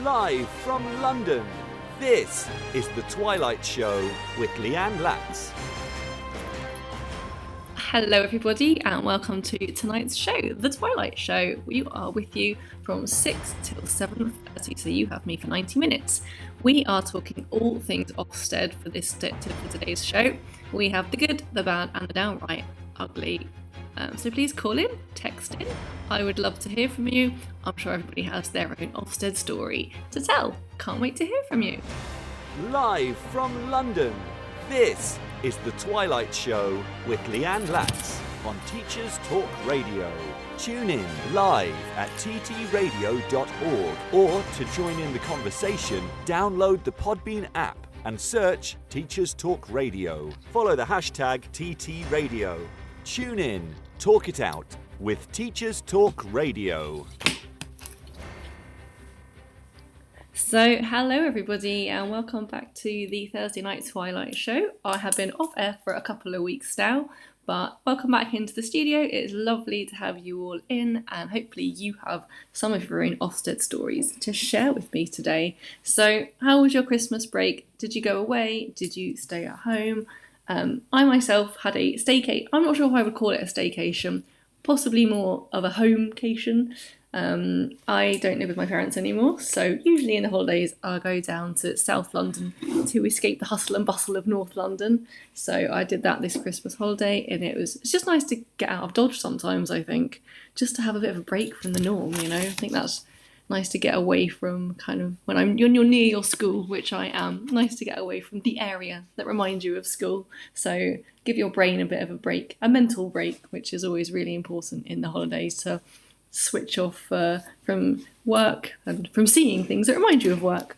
Live from London, this is The Twilight Show with Leanne Latz. Hello, everybody, and welcome to tonight's show, The Twilight Show. We are with you from 6 till 7.30, so you have me for 90 minutes. We are talking all things Ofsted for this for today's show. We have the good, the bad, and the downright ugly. Um, so please call in, text in. I would love to hear from you. I'm sure everybody has their own Ofsted story to tell. Can't wait to hear from you. Live from London, this is The Twilight Show with Leanne Latz on Teachers Talk Radio. Tune in live at ttradio.org or to join in the conversation, download the Podbean app and search Teachers Talk Radio. Follow the hashtag TTRadio. Tune in, talk it out with Teachers Talk Radio. So, hello everybody, and welcome back to the Thursday Night Twilight Show. I have been off air for a couple of weeks now, but welcome back into the studio. It's lovely to have you all in, and hopefully, you have some of your own Ofsted stories to share with me today. So, how was your Christmas break? Did you go away? Did you stay at home? Um, I myself had a staycation. I'm not sure if I would call it a staycation, possibly more of a homecation. Um, I don't live with my parents anymore, so usually in the holidays I'll go down to South London to escape the hustle and bustle of North London. So I did that this Christmas holiday, and it was it's just nice to get out of Dodge sometimes. I think just to have a bit of a break from the norm. You know, I think that's nice to get away from kind of when I'm when you're near your school, which I am. Nice to get away from the area that reminds you of school. So give your brain a bit of a break, a mental break, which is always really important in the holidays to switch off uh, from work and from seeing things that remind you of work.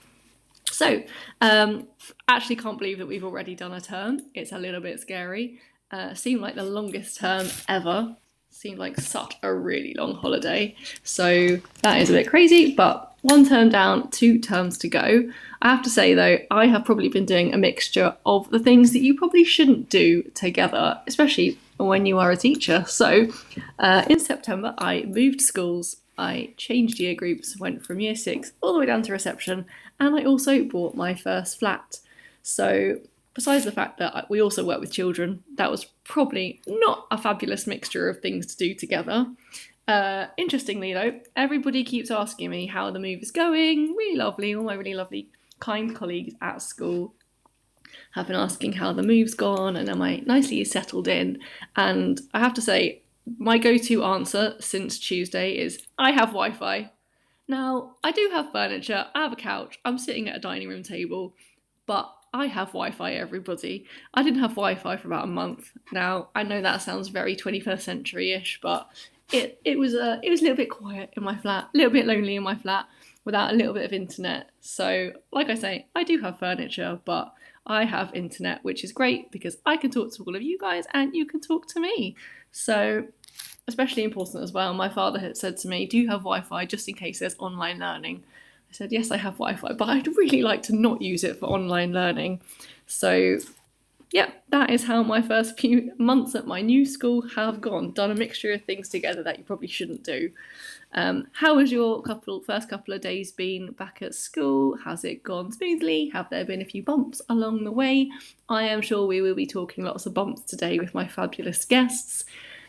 So, um, actually, can't believe that we've already done a term. It's a little bit scary. Uh, seemed like the longest term ever. Seemed like such a really long holiday. So that is a bit crazy, but one term down, two terms to go. I have to say though, I have probably been doing a mixture of the things that you probably shouldn't do together, especially when you are a teacher. So uh, in September, I moved schools, I changed year groups, went from year six all the way down to reception, and I also bought my first flat. So besides the fact that we also work with children, that was probably not a fabulous mixture of things to do together. Uh, interestingly, though, everybody keeps asking me how the move is going. Really lovely, all my really lovely, kind colleagues at school have been asking how the move's gone and am I nicely settled in. And I have to say, my go to answer since Tuesday is I have Wi Fi. Now, I do have furniture, I have a couch, I'm sitting at a dining room table, but I have Wi Fi, everybody. I didn't have Wi Fi for about a month. Now, I know that sounds very 21st century ish, but it, it was a it was a little bit quiet in my flat, a little bit lonely in my flat without a little bit of internet. So, like I say, I do have furniture, but I have internet, which is great because I can talk to all of you guys and you can talk to me. So, especially important as well. My father had said to me, Do you have Wi Fi just in case there's online learning? I said, Yes, I have Wi Fi, but I'd really like to not use it for online learning. So, yeah, that is how my first few months at my new school have gone. Done a mixture of things together that you probably shouldn't do. Um, how has your couple first couple of days been back at school? Has it gone smoothly? Have there been a few bumps along the way? I am sure we will be talking lots of bumps today with my fabulous guests.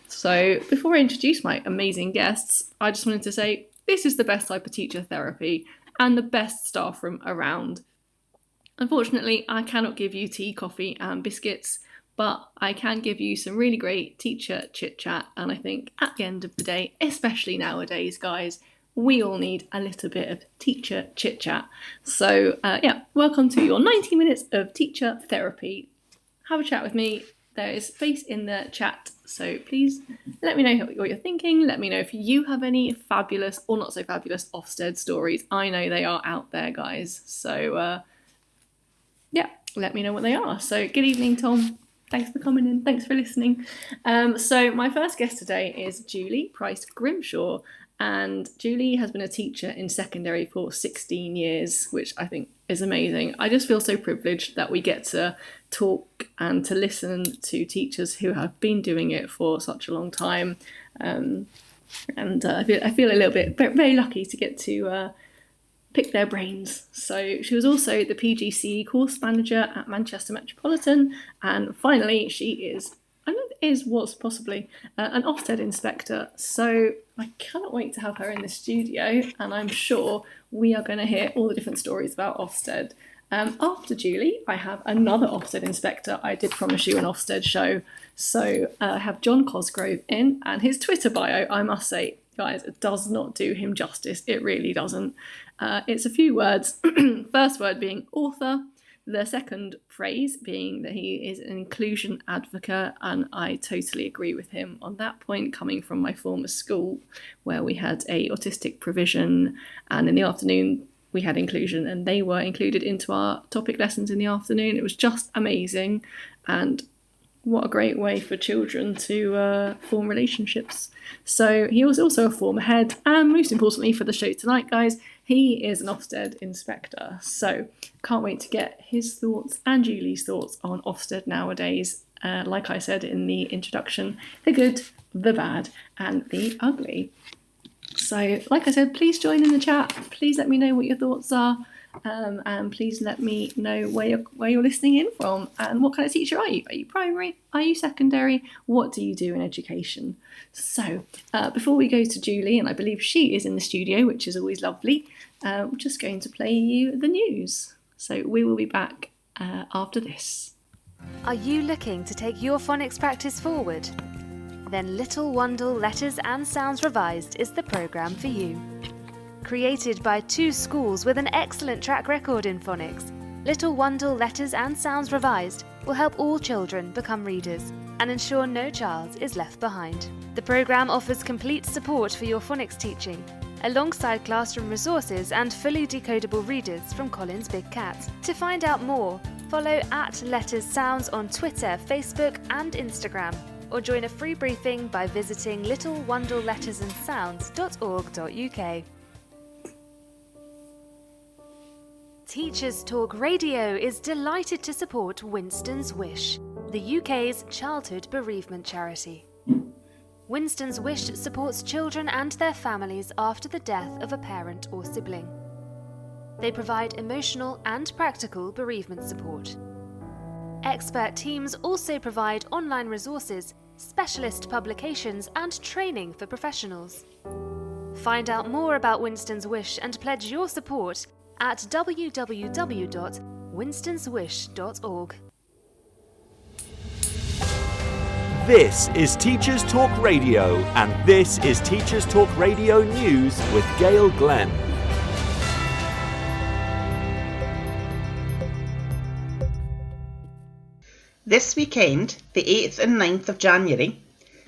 So before I introduce my amazing guests, I just wanted to say this is the best type of teacher therapy and the best staff room around. Unfortunately, I cannot give you tea, coffee, and biscuits but I can give you some really great teacher chit chat. And I think at the end of the day, especially nowadays, guys, we all need a little bit of teacher chit chat. So, uh, yeah, welcome to your 90 minutes of teacher therapy. Have a chat with me. There is space in the chat, so please let me know what you're thinking. Let me know if you have any fabulous or not so fabulous Ofsted stories. I know they are out there, guys. So, uh, yeah, let me know what they are. So, good evening, Tom. Thanks for coming in. Thanks for listening. Um, so, my first guest today is Julie Price Grimshaw. And Julie has been a teacher in secondary for 16 years, which I think is amazing. I just feel so privileged that we get to talk and to listen to teachers who have been doing it for such a long time. Um, and uh, I, feel, I feel a little bit very lucky to get to uh, pick their brains. So she was also the PGCE course manager at Manchester Metropolitan, and finally, she is. I know is was possibly uh, an Ofsted inspector, so I cannot wait to have her in the studio, and I'm sure we are going to hear all the different stories about Ofsted. Um, after Julie, I have another Ofsted inspector. I did promise you an Ofsted show. So uh, I have John Cosgrove in, and his Twitter bio, I must say, guys, it does not do him justice. It really doesn't. Uh, it's a few words. First word being author, the second phrase being that he is an inclusion advocate, and I totally agree with him on that point, coming from my former school where we had a autistic provision, and in the afternoon we had inclusion, and they were included into our topic lessons in the afternoon. It was just amazing, and what a great way for children to uh, form relationships. So he was also a former head, and most importantly for the show tonight, guys, he is an Ofsted inspector. So can't wait to get his thoughts and Julie's thoughts on Ofsted nowadays. Uh, like I said in the introduction, the good, the bad, and the ugly. So, like I said, please join in the chat. Please let me know what your thoughts are. Um, and please let me know where you're where you're listening in from and what kind of teacher are you? Are you primary? Are you secondary? What do you do in education? So uh, before we go to Julie, and I believe she is in the studio, which is always lovely. I'm just going to play you the news. So we will be back uh, after this. Are you looking to take your phonics practice forward? Then Little Wandle Letters and Sounds Revised is the programme for you. Created by two schools with an excellent track record in phonics, Little Wandle Letters and Sounds Revised will help all children become readers and ensure no child is left behind. The programme offers complete support for your phonics teaching, alongside classroom resources and fully decodable readers from Collins Big Cat. To find out more, follow at Letters Sounds on Twitter, Facebook, and Instagram, or join a free briefing by visiting littlewandlelettersandsounds.org.uk. Teachers Talk Radio is delighted to support Winston's Wish, the UK's childhood bereavement charity. Winston's Wish supports children and their families after the death of a parent or sibling. They provide emotional and practical bereavement support. Expert teams also provide online resources, specialist publications, and training for professionals. Find out more about Winston's Wish and pledge your support at www.winstonswish.org. This is Teachers Talk Radio, and this is Teachers Talk Radio News with Gail Glenn. This weekend, the 8th and 9th of January,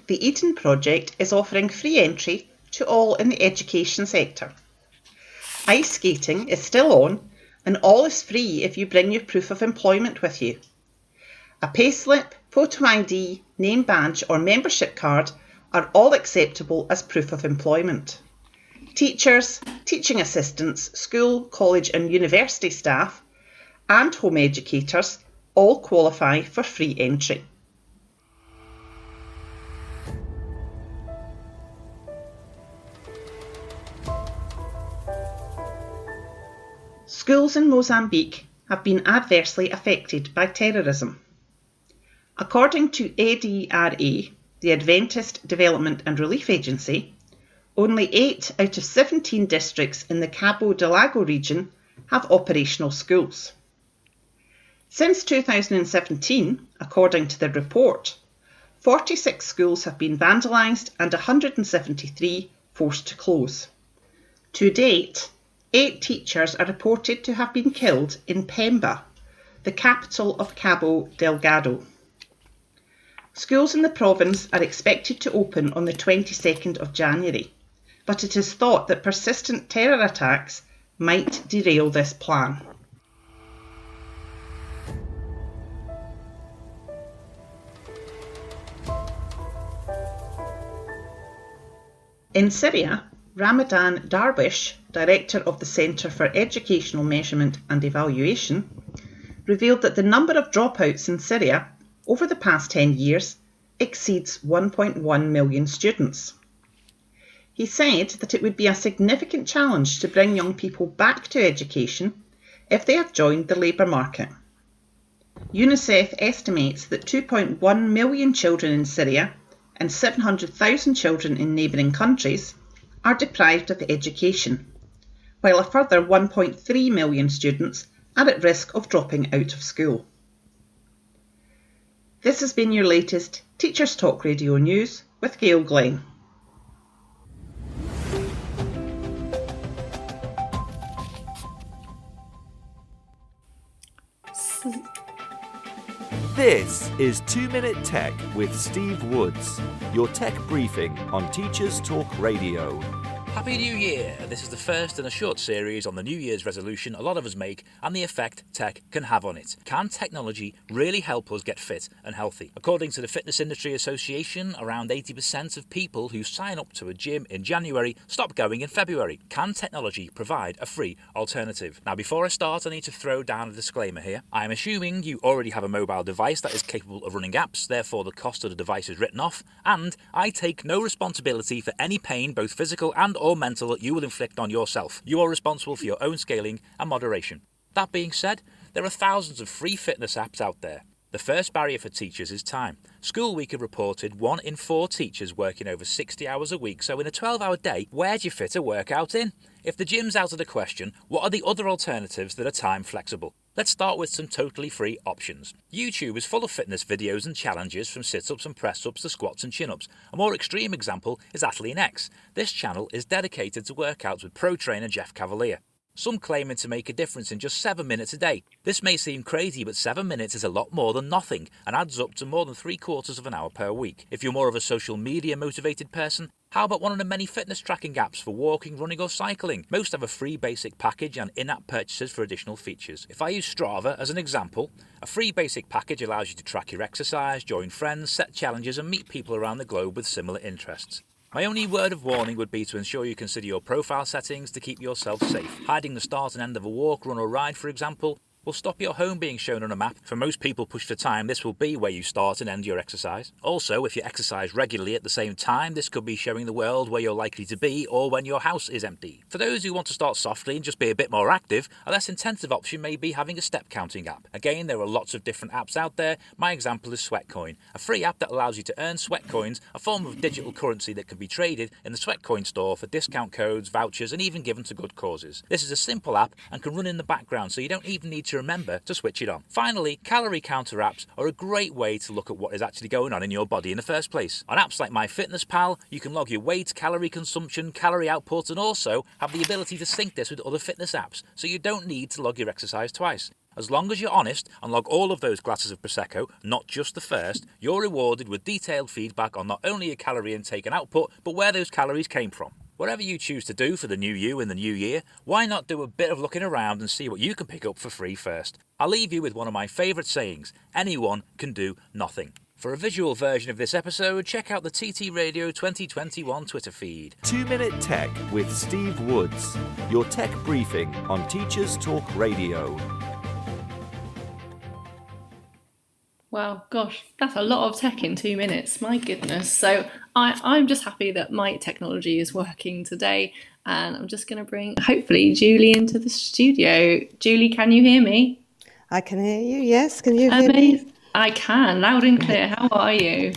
the Eden Project is offering free entry to all in the education sector. Ice skating is still on, and all is free if you bring your proof of employment with you. A payslip, photo ID, name badge, or membership card are all acceptable as proof of employment. Teachers, teaching assistants, school, college, and university staff, and home educators all qualify for free entry. Schools in Mozambique have been adversely affected by terrorism. According to ADRA, the Adventist Development and Relief Agency, only 8 out of 17 districts in the Cabo Delgado region have operational schools. Since 2017, according to the report, 46 schools have been vandalised and 173 forced to close. To date, Eight teachers are reported to have been killed in Pemba, the capital of Cabo Delgado. Schools in the province are expected to open on the 22nd of January, but it is thought that persistent terror attacks might derail this plan. In Syria, Ramadan Darwish, director of the Centre for Educational Measurement and Evaluation, revealed that the number of dropouts in Syria over the past 10 years exceeds 1.1 million students. He said that it would be a significant challenge to bring young people back to education if they have joined the labour market. UNICEF estimates that 2.1 million children in Syria and 700,000 children in neighbouring countries are deprived of education, while a further 1.3 million students are at risk of dropping out of school. This has been your latest Teachers Talk Radio News with Gail Glenn. This is 2 Minute Tech with Steve Woods, your tech briefing on Teachers Talk Radio. Happy New Year! This is the first in a short series on the New Year's resolution a lot of us make and the effect tech can have on it. Can technology really help us get fit and healthy? According to the Fitness Industry Association, around 80% of people who sign up to a gym in January stop going in February. Can technology provide a free alternative? Now, before I start, I need to throw down a disclaimer here. I'm assuming you already have a mobile device that is capable of running apps, therefore, the cost of the device is written off, and I take no responsibility for any pain, both physical and or mental that you will inflict on yourself. You are responsible for your own scaling and moderation. That being said, there are thousands of free fitness apps out there. The first barrier for teachers is time. School Week have reported one in four teachers working over 60 hours a week, so in a 12 hour day, where do you fit a workout in? If the gym's out of the question, what are the other alternatives that are time flexible? Let's start with some totally free options. YouTube is full of fitness videos and challenges from sit ups and press ups to squats and chin ups. A more extreme example is Athlean X. This channel is dedicated to workouts with pro trainer Jeff Cavaliere. Some claiming to make a difference in just 7 minutes a day. This may seem crazy, but 7 minutes is a lot more than nothing and adds up to more than 3 quarters of an hour per week. If you're more of a social media motivated person, how about one of the many fitness tracking apps for walking, running, or cycling? Most have a free basic package and in app purchases for additional features. If I use Strava as an example, a free basic package allows you to track your exercise, join friends, set challenges, and meet people around the globe with similar interests. My only word of warning would be to ensure you consider your profile settings to keep yourself safe. Hiding the start and end of a walk, run, or ride, for example, will stop your home being shown on a map. For most people pushed for time, this will be where you start and end your exercise. Also, if you exercise regularly at the same time, this could be showing the world where you're likely to be or when your house is empty. For those who want to start softly and just be a bit more active, a less intensive option may be having a step counting app. Again, there are lots of different apps out there. My example is Sweatcoin, a free app that allows you to earn sweat coins, a form of digital currency that can be traded in the Sweatcoin store for discount codes, vouchers, and even given to good causes. This is a simple app and can run in the background, so you don't even need to remember to switch it on. Finally, calorie counter apps are a great way to look at what is actually going on in your body in the first place. On apps like MyFitnessPal, you can log your weight, calorie consumption, calorie output, and also have the ability to sync this with other fitness apps, so you don't need to log your exercise twice. As long as you're honest and log all of those glasses of Prosecco, not just the first, you're rewarded with detailed feedback on not only your calorie intake and output, but where those calories came from. Whatever you choose to do for the new you in the new year, why not do a bit of looking around and see what you can pick up for free first? I'll leave you with one of my favourite sayings anyone can do nothing. For a visual version of this episode, check out the TT Radio 2021 Twitter feed. 2 Minute Tech with Steve Woods, your tech briefing on Teachers Talk Radio. Wow, gosh, that's a lot of tech in two minutes. My goodness. So I, I'm just happy that my technology is working today. And I'm just going to bring, hopefully, Julie into the studio. Julie, can you hear me? I can hear you. Yes, can you hear me? I can, loud and clear. How are you?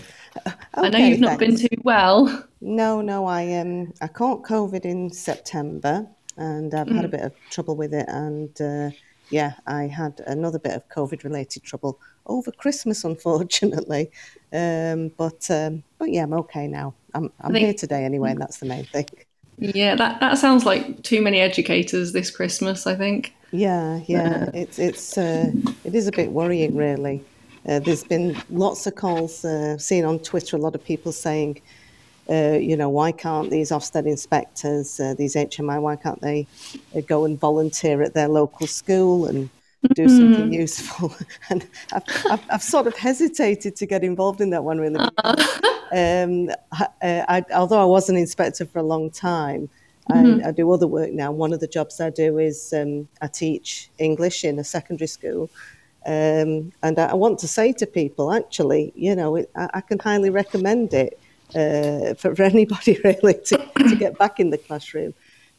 I know you've not been too well. No, no, I um I caught COVID in September and I've had a bit of trouble with it and uh, yeah, I had another bit of COVID related trouble over Christmas unfortunately. Um but um but yeah, I'm okay now. I'm I'm think- here today anyway and that's the main thing. Yeah, that, that sounds like too many educators this Christmas, I think. Yeah, yeah, it's it's uh, it is a bit worrying, really. Uh, there's been lots of calls uh, seen on Twitter. A lot of people saying, uh, you know, why can't these Ofsted inspectors, uh, these HMI, why can't they uh, go and volunteer at their local school and do something useful? and I've, I've, I've sort of hesitated to get involved in that one, really. Um, I, uh, I, although I was an inspector for a long time, I, I do other work now. One of the jobs I do is um, I teach English in a secondary school. Um, and I, want to say to people, actually, you know, it, I, I can highly recommend it. Uh, for, for anybody really to, to get back in the classroom.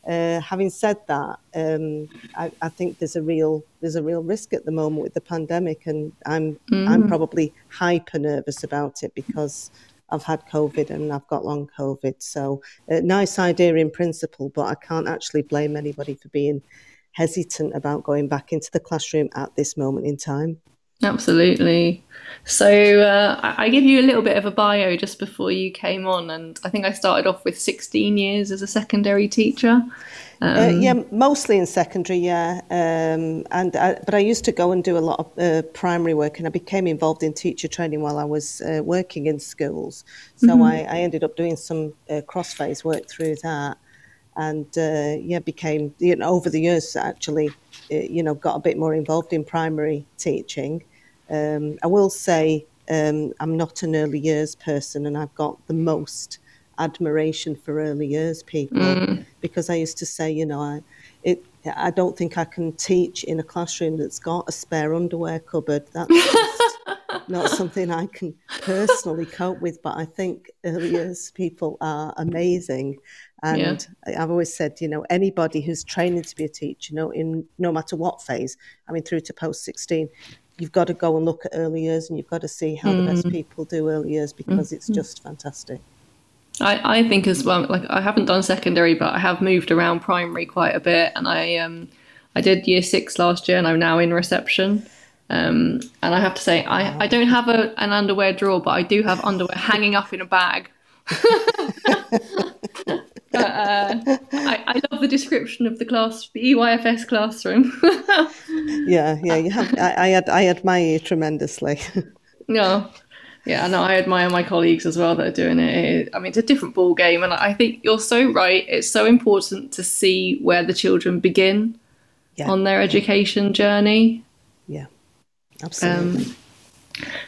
Uh, having said that, um, I, I, think there's a real there's a real risk at the moment with the pandemic, and I'm mm. I'm probably hyper nervous about it because I've had COVID and I've got long COVID. So, uh, nice idea in principle, but I can't actually blame anybody for being hesitant about going back into the classroom at this moment in time. Absolutely. So uh, I give you a little bit of a bio just before you came on, and I think I started off with 16 years as a secondary teacher. Uh, um, uh, yeah, mostly in secondary, yeah. Um, and I, but I used to go and do a lot of uh, primary work, and I became involved in teacher training while I was uh, working in schools. So mm-hmm. I, I, ended up doing some uh, cross phase work through that, and yeah, became you know over the years actually, you know, got a bit more involved in primary teaching. Um, I will say um, I'm not an early years person, and I've got the most admiration for early years people mm. because I used to say, you know, I, it, I don't think I can teach in a classroom that's got a spare underwear cupboard. That's not something I can personally cope with. But I think early years people are amazing. And yeah. I've always said, you know, anybody who's training to be a teacher, you know, in no matter what phase, I mean, through to post 16, you've got to go and look at early years and you've got to see how mm. the best mm. people do early years because mm. it's just fantastic. I, I think as well, like I haven't done secondary, but I have moved around primary quite a bit, and I um I did year six last year, and I'm now in reception. Um, and I have to say, I, I don't have a, an underwear drawer, but I do have underwear hanging up in a bag. But, uh, I, I, love the description of the class, the EYFS classroom. yeah, yeah, you have. I, I, I admire you tremendously. no, yeah, no, I admire my colleagues as well that are doing it. I mean, it's a different ball game, and I think you're so right. It's so important to see where the children begin yeah. on their education journey. Yeah, absolutely. Um,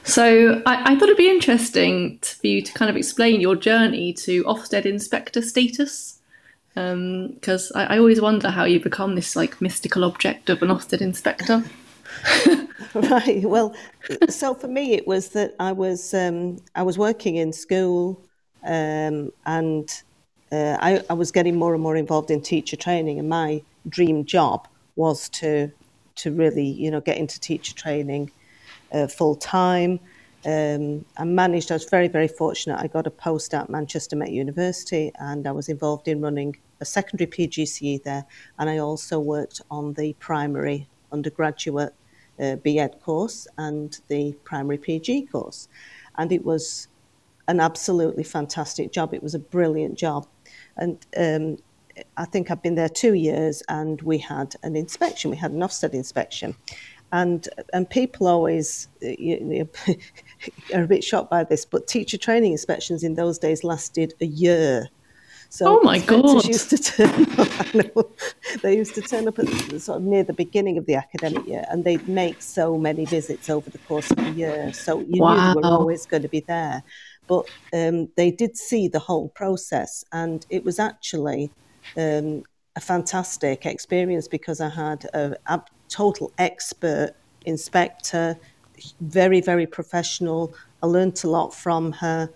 so I, I, thought it'd be interesting for you to kind of explain your journey to Ofsted inspector status, because um, I, I, always wonder how you become this like mystical object of an Ofsted inspector. right. Well, so for me, it was that I was um, I was working in school, um, and uh, I, I was getting more and more involved in teacher training, and my dream job was to to really you know get into teacher training uh, full time. Um, I managed, I was very, very fortunate. I got a post at Manchester Met University and I was involved in running a secondary PGCE there. And I also worked on the primary undergraduate uh, BEd course and the primary PG course. And it was an absolutely fantastic job. It was a brilliant job. And um, I think I've been there two years and we had an inspection, we had an Ofsted inspection and and people always uh, you know, are a bit shocked by this, but teacher training inspections in those days lasted a year. So oh my god! Used to turn up, they used to turn up at sort of near the beginning of the academic year, and they'd make so many visits over the course of the year. So you wow. knew they were always going to be there, but um, they did see the whole process, and it was actually um, a fantastic experience because I had a total expert inspector, very, very professional. I learnt a lot from her.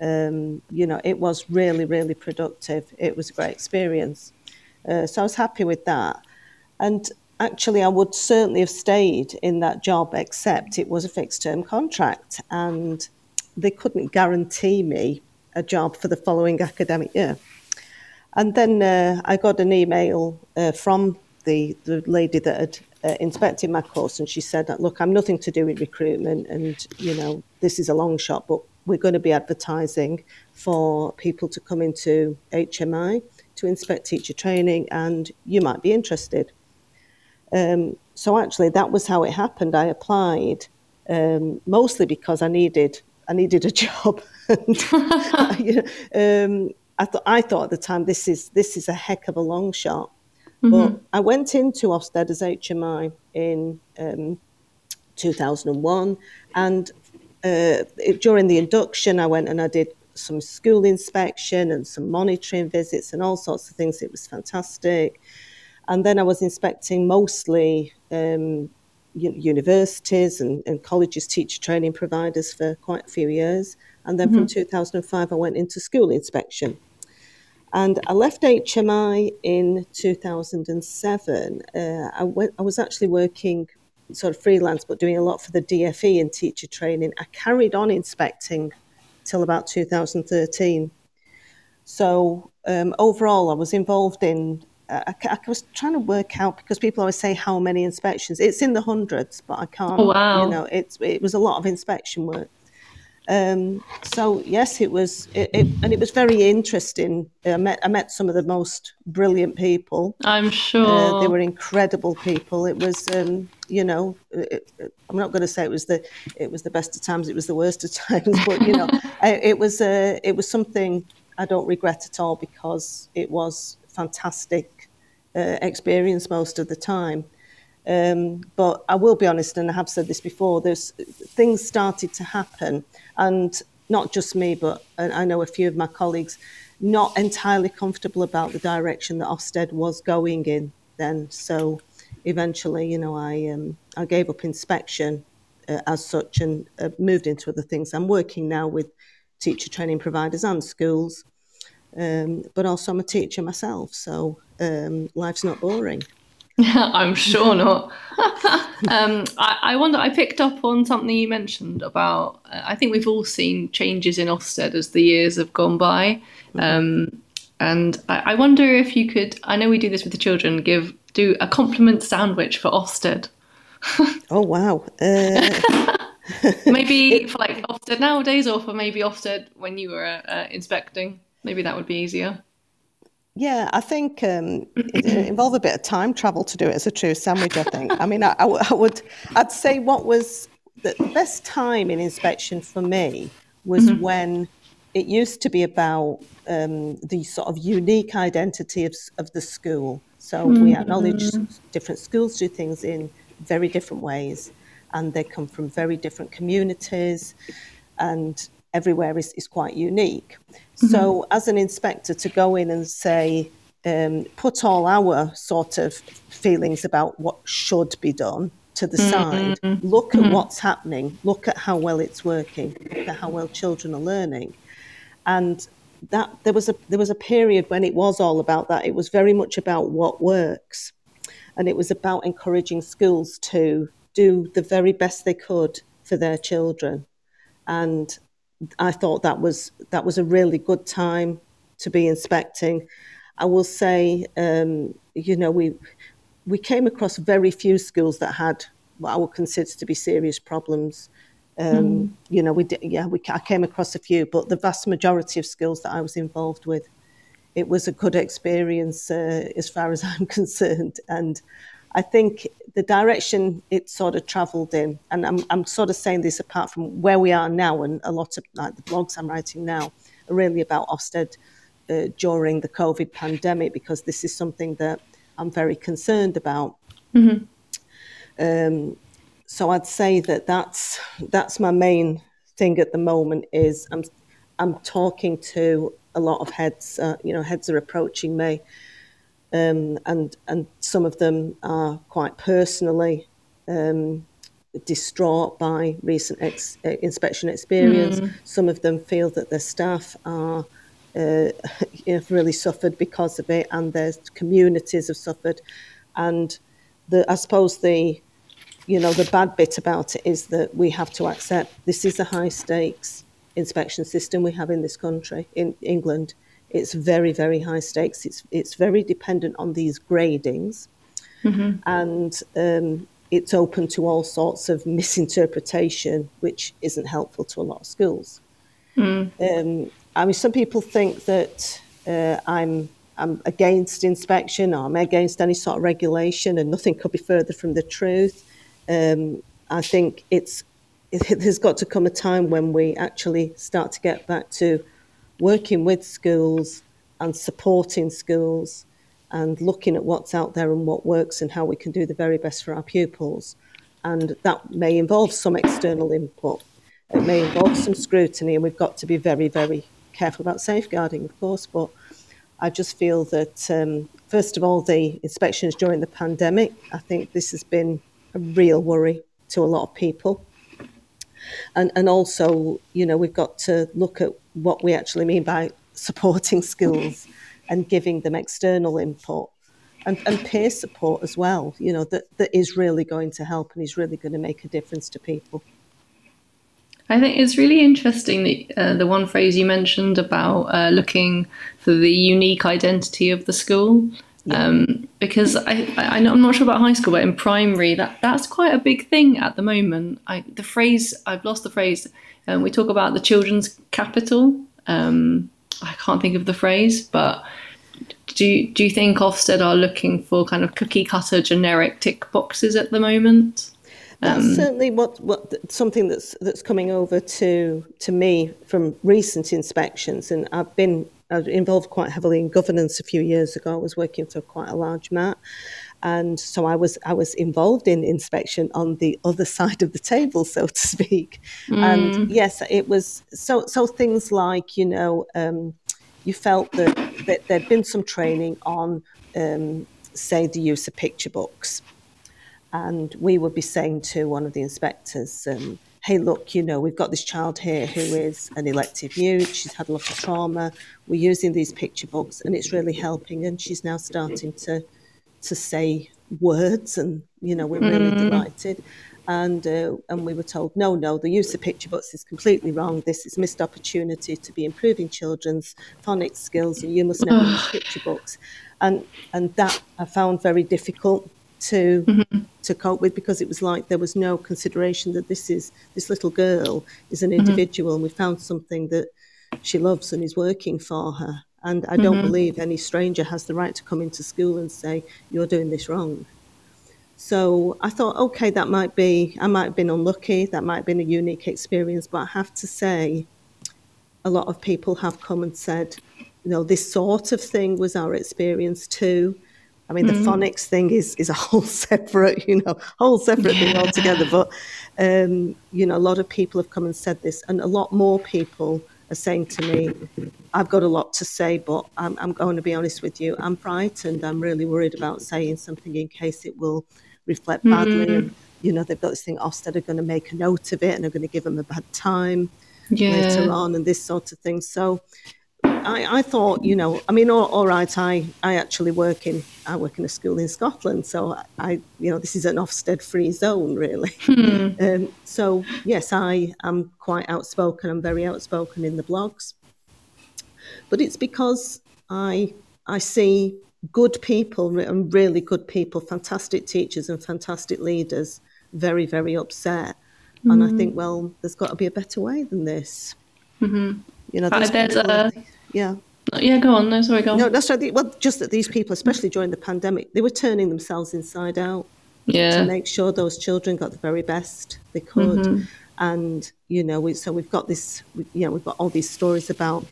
Um, you know, it was really, really productive. It was a great experience. Uh, so I was happy with that. And actually, I would certainly have stayed in that job, except it was a fixed term contract and they couldn't guarantee me a job for the following academic year. And then uh, I got an email uh, from the, the lady that had uh, inspected my course, and she said, "Look, I'm nothing to do with recruitment, and you know this is a long shot, but we're going to be advertising for people to come into HMI to inspect teacher training, and you might be interested." Um, so actually, that was how it happened. I applied um, mostly because I needed I needed a job. and, um, I thought I thought at the time this is this is a heck of a long shot. Mm-hmm. But I went into Ofsted as HMI in um, 2001, and uh, it, during the induction, I went and I did some school inspection and some monitoring visits and all sorts of things. It was fantastic. And then I was inspecting mostly um, universities and, and colleges, teacher training providers for quite a few years. And then mm-hmm. from 2005, I went into school inspection. And I left HMI in 2007. Uh, I, went, I was actually working sort of freelance, but doing a lot for the DFE in teacher training. I carried on inspecting till about 2013. So um, overall, I was involved in. Uh, I, I, was trying to work out because people always say how many inspections. It's in the hundreds, but I can't. Oh, wow. You know, it's it was a lot of inspection work. Um, so yes, it was, it, it, and it was very interesting. I met I met some of the most brilliant people. I'm sure uh, they were incredible people. It was, um, you know, it, I'm not going to say it was the it was the best of times. It was the worst of times, but you know, it was uh, it was something I don't regret at all because it was fantastic uh, experience most of the time. Um, but I will be honest, and I have said this before. There's things started to happen and not just me, but I know a few of my colleagues, not entirely comfortable about the direction that Ofsted was going in then. So eventually, you know, I um, I gave up inspection uh, as such and uh, moved into other things. I'm working now with teacher training providers and schools, um, but also I'm a teacher myself, so um, life's not boring. I'm sure not. um, I, I, wonder. I picked up on something you mentioned about. Uh, I think we've all seen changes in Ofsted as the years have gone by, mm-hmm. um, and I, I, wonder if you could. I know we do this with the children. Give do a compliment sandwich for Ofsted. oh wow! Uh... maybe for like Ofsted nowadays, or for maybe Ofsted when you were uh, inspecting. Maybe that would be easier. Yeah, I think um, it involved a bit of time travel to do it as a true sandwich. I think. I mean, I, I would, I'd say what was the best time in inspection for me was mm-hmm. when it used to be about um, the sort of unique identity of, of the school. So mm-hmm. we acknowledge different schools do things in very different ways, and they come from very different communities, and everywhere is, is quite unique. Mm-hmm. So, as an inspector, to go in and say, um, put all our sort of feelings about what should be done to the mm-hmm. side, look at mm-hmm. what's happening, look at how well it's working, look at how well children are learning. And that there was a there was a period when it was all about that. It was very much about what works. And it was about encouraging schools to do the very best they could for their children. And I thought that was that was a really good time to be inspecting. I will say, um, you know, we we came across very few schools that had what I would consider to be serious problems. Um, mm. You know, we did, yeah, we I came across a few, but the vast majority of schools that I was involved with, it was a good experience uh, as far as I'm concerned, and I think the direction it sort of travelled in, and I'm, I'm sort of saying this apart from where we are now, and a lot of like the blogs I'm writing now are really about Ofsted uh, during the COVID pandemic because this is something that I'm very concerned about. Mm-hmm. Um, so I'd say that that's that's my main thing at the moment is I'm I'm talking to a lot of heads. Uh, you know, heads are approaching me um, and and some of them are quite personally um, distraught by recent ex- uh, inspection experience. Mm. Some of them feel that their staff are uh, have really suffered because of it, and their communities have suffered. And the I suppose the you know the bad bit about it is that we have to accept this is a high stakes inspection system we have in this country in England it's very, very high stakes. It's it's very dependent on these gradings, mm-hmm. and um, it's open to all sorts of misinterpretation, which isn't helpful to a lot of schools. Mm. Um, I mean, some people think that uh, I'm I'm against inspection or I'm against any sort of regulation, and nothing could be further from the truth. Um, I think it's it, there's got to come a time when we actually start to get back to working with schools and supporting schools and looking at what's out there and what works and how we can do the very best for our pupils. And that may involve some external input. It may involve some scrutiny, and we've got to be very, very careful about safeguarding, of course. But I just feel that, um, first of all, the inspections during the pandemic, I think this has been a real worry to a lot of people. And, and also, you know, we've got to look at what we actually mean by supporting schools and giving them external input and, and peer support as well, you know, that, that is really going to help and is really going to make a difference to people. I think it's really interesting that uh, the one phrase you mentioned about uh, looking for the unique identity of the school. Yeah. Um, because I, I, am not sure about high school, but in primary, that, that's quite a big thing at the moment. I, the phrase, I've lost the phrase. Um, we talk about the children's capital. Um, I can't think of the phrase, but do do you think Ofsted are looking for kind of cookie cutter generic tick boxes at the moment? That's um, certainly what, what something that's that's coming over to to me from recent inspections, and I've been I was involved quite heavily in governance a few years ago. I was working for quite a large MAT, and so I was I was involved in inspection on the other side of the table, so to speak. Mm. And yes, it was so so things like you know. Um, you felt that, that there'd been some training on, um, say, the use of picture books. And we would be saying to one of the inspectors, um, hey, look, you know, we've got this child here who is an elective mute, she's had a lot of trauma, we're using these picture books and it's really helping. And she's now starting to, to say words and, you know, we're really mm. delighted and uh, and we were told no no the use of picture books is completely wrong this is missed opportunity to be improving children's phonics skills and you must never use picture books and and that I found very difficult to mm-hmm. to cope with because it was like there was no consideration that this is this little girl is an mm-hmm. individual mm-hmm. and we found something that she loves and is working for her and I don't mm-hmm. believe any stranger has the right to come into school and say you're doing this wrong so I thought, okay, that might be, I might have been unlucky, that might have been a unique experience, but I have to say, a lot of people have come and said, you know, this sort of thing was our experience too. I mean, mm-hmm. the phonics thing is is a whole separate, you know, whole separate yeah. thing altogether. But um, you know, a lot of people have come and said this, and a lot more people are saying to me, "I've got a lot to say, but I'm, I'm going to be honest with you. I'm frightened. I'm really worried about saying something in case it will reflect badly. Mm. And, you know, they've got this thing, Ofsted are going to make a note of it and are going to give them a bad time yeah. later on and this sort of thing. So I, I thought, you know, I mean, all, all right, I, I actually work in, I work in a school in Scotland. So I, you know, this is an Ofsted free zone, really. Hmm. Um, so yes, I am quite outspoken. I'm very outspoken in the blogs. But it's because I, I see good people and really good people, fantastic teachers and fantastic leaders, very, very upset. And I think, mm. well, there's got to be a better way than this. Mm-hmm. You know, there's a, yeah. Yeah, go on. No, sorry, go on. No, that's right. Well, just that these people, especially during the pandemic, they were turning themselves inside out yeah. to make sure those children got the very best they could. Mm-hmm. And you know, we, so we've got this. You know, we've got all these stories about.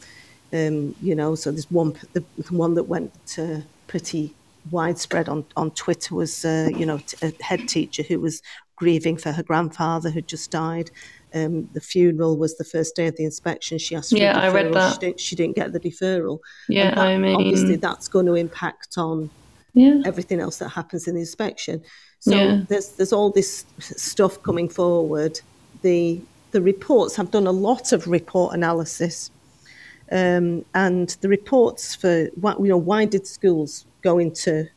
Um, you know, so there's one, the one that went to pretty widespread on, on Twitter was, uh, you know, a head teacher who was grieving for her grandfather who just died. Um, the funeral was the first day of the inspection. She asked for yeah, I read that. She didn't, she didn't, get the deferral. Yeah, that, I mean, obviously that's going to impact on yeah. everything else that happens in the inspection. So yeah. there's there's all this stuff coming forward. The the reports have done a lot of report analysis um, and the reports for what, you know, why did schools go into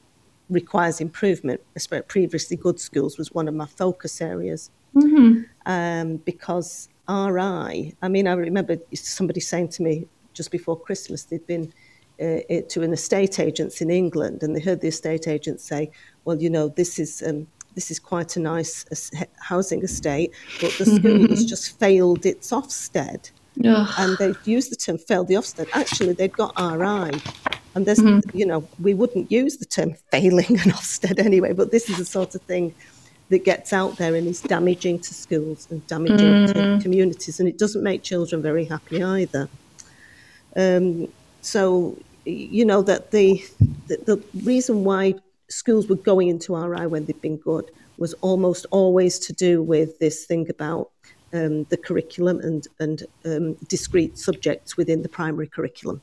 requires improvement, especially previously good schools was one of my focus areas. Mm-hmm. Um, because RI, I mean, I remember somebody saying to me just before Christmas they'd been uh, to an estate agent in England and they heard the estate agent say, well, you know, this is um, this is quite a nice housing estate, but the school has just failed its Ofsted. Ugh. and they used the term failed the Ofsted. Actually, they'd got RI. And there's, mm-hmm. you know, we wouldn't use the term failing an Ofsted anyway, but this is the sort of thing that gets out there and is damaging to schools and damaging mm-hmm. to communities, and it doesn't make children very happy either. Um, so, you know, that the, the, the reason why schools were going into RI when they'd been good was almost always to do with this thing about um, the curriculum and, and um, discrete subjects within the primary curriculum.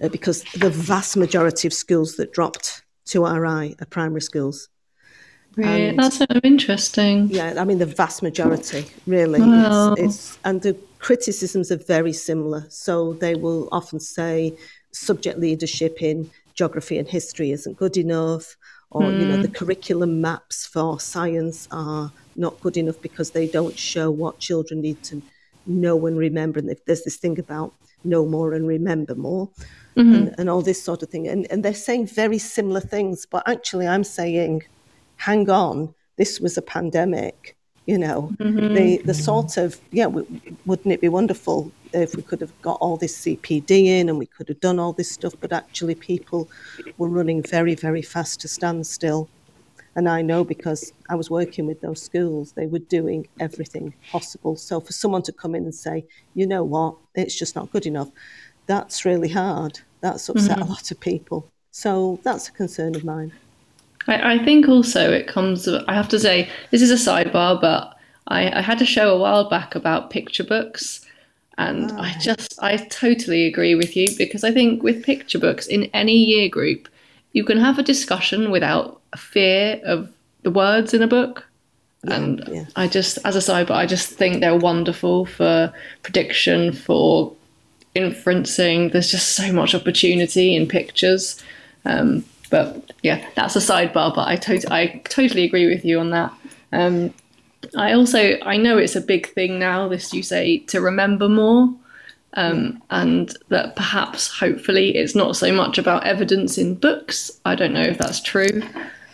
Uh, because the vast majority of schools that dropped to RI are primary schools. Really? And- That's so interesting. Yeah, I mean the vast majority, really. Wow. It's, it's and the criticisms are very similar. So they will often say subject leadership in geography and history isn't good enough, or you know hmm. the curriculum maps for science are not good enough because they don't show what children need to know and remember. And if there's this thing about know more and remember more. Mm-hmm. And, and all this sort of thing. And, and they're saying very similar things, but actually, I'm saying hang on, this was a pandemic. You know, mm-hmm. the the sort of yeah, w- wouldn't it be wonderful if we could have got all this CPD in and we could have done all this stuff? But actually, people were running very very fast to stand still. And I know because I was working with those schools, they were doing everything possible. So for someone to come in and say, you know what, it's just not good enough, that's really hard. That's upset a mm-hmm. lot of people. So that's a concern of mine. I, I think also it comes. I have to say this is a sidebar, but I, I had a show a while back about picture books, and I just I totally agree with you because I think with picture books in any year group, you can have a discussion without fear of the words in a book. And yeah. I just, as a sidebar, I just think they're wonderful for prediction, for inferencing. There's just so much opportunity in pictures. Um, but yeah, that's a sidebar. But I, tot- I totally agree with you on that. Um, I also I know it's a big thing now. This you say to remember more, um, and that perhaps hopefully it's not so much about evidence in books. I don't know if that's true,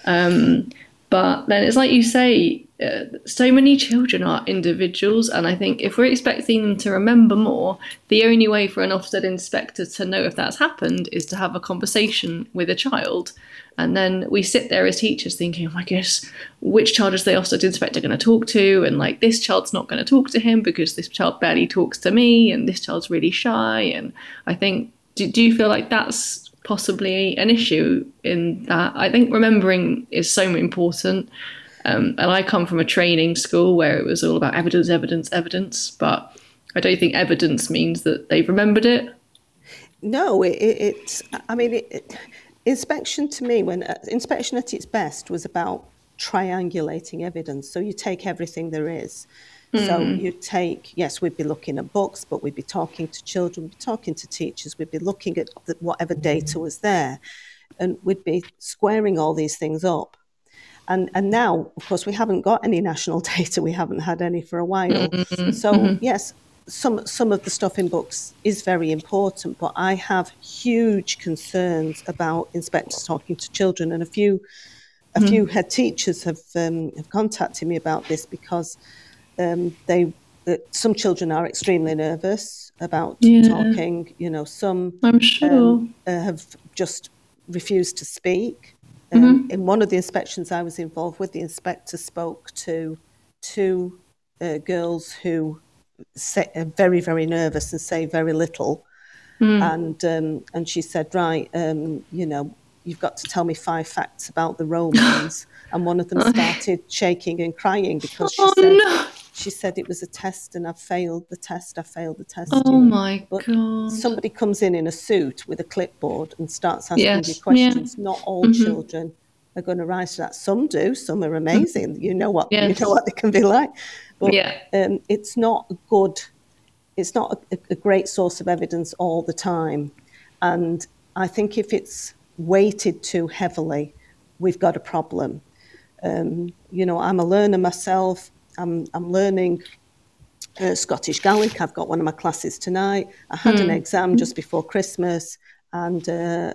um, but then it's like you say. Uh, so many children are individuals, and I think if we're expecting them to remember more, the only way for an Ofsted inspector to know if that's happened is to have a conversation with a child. And then we sit there as teachers thinking, oh my goodness, which child is the Ofsted inspector going to talk to? And like, this child's not going to talk to him because this child barely talks to me, and this child's really shy. And I think, do, do you feel like that's possibly an issue in that? I think remembering is so important. Um, and I come from a training school where it was all about evidence, evidence, evidence. But I don't think evidence means that they've remembered it. No, it, it, it's. I mean, it, it, inspection to me, when uh, inspection at its best was about triangulating evidence. So you take everything there is. So you take, yes, we'd be looking at books, but we'd be talking to children, we'd be talking to teachers, we'd be looking at the, whatever data was there, and we'd be squaring all these things up. And, and now, of course, we haven't got any national data. We haven't had any for a while. So yes, some some of the stuff in books is very important, but I have huge concerns about inspectors talking to children, and a few a few head teachers have um, have contacted me about this because um, they uh, some children are extremely nervous about Yeah. talking. You know, some I'm sure. um, uh, have just refused to speak. Um, In one of the inspections I was involved with, the inspector spoke to two uh, girls who say, are very, very nervous and say very little. And um, and she said, right, um, you know, you've got to tell me five facts about the Romans. and one of them started shaking and crying because she oh said no! She said it was a test and I failed the test. I failed the test. Oh you know. my But god! somebody comes in in a suit with a clipboard and starts asking Yes, you yeah. questions. Not all children are going to rise to that. Some do. Some are amazing. You know what Yes. you know what they can be like. But Yeah. um, it's not good. It's not a, a great source of evidence all the time. And I think if it's weighted too heavily, we've got a problem. Um, you know, I'm a learner myself. I'm, I'm learning uh, Scottish Gaelic. I've got one of my classes tonight. I had an exam just before Christmas and uh,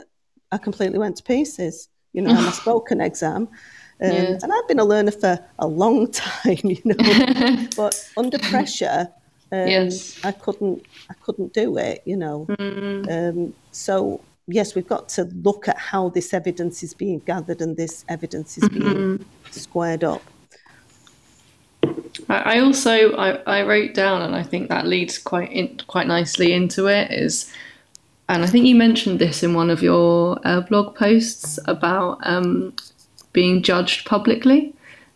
I completely went to pieces. You know, my spoken exam. Um, Yeah. And I've been a learner for a long time, you know, but under pressure, um, Yes. I couldn't, I couldn't do it, you know. Um, so yes, we've got to look at how this evidence is being gathered and this evidence is being squared up. I also I, I wrote down, and I think that leads quite in, quite nicely into it. Is and I think you mentioned this in one of your uh, blog posts about um, being judged publicly.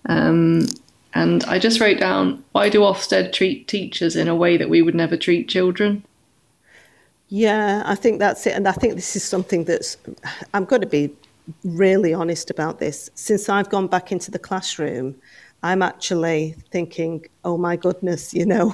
Um, and I just wrote down, why do Ofsted treat teachers in a way that we would never treat children? Yeah, I think that's it. And I think this is something that's, I'm going to be really honest about this. Since I've gone back into the classroom, I'm actually thinking, oh my goodness, you know,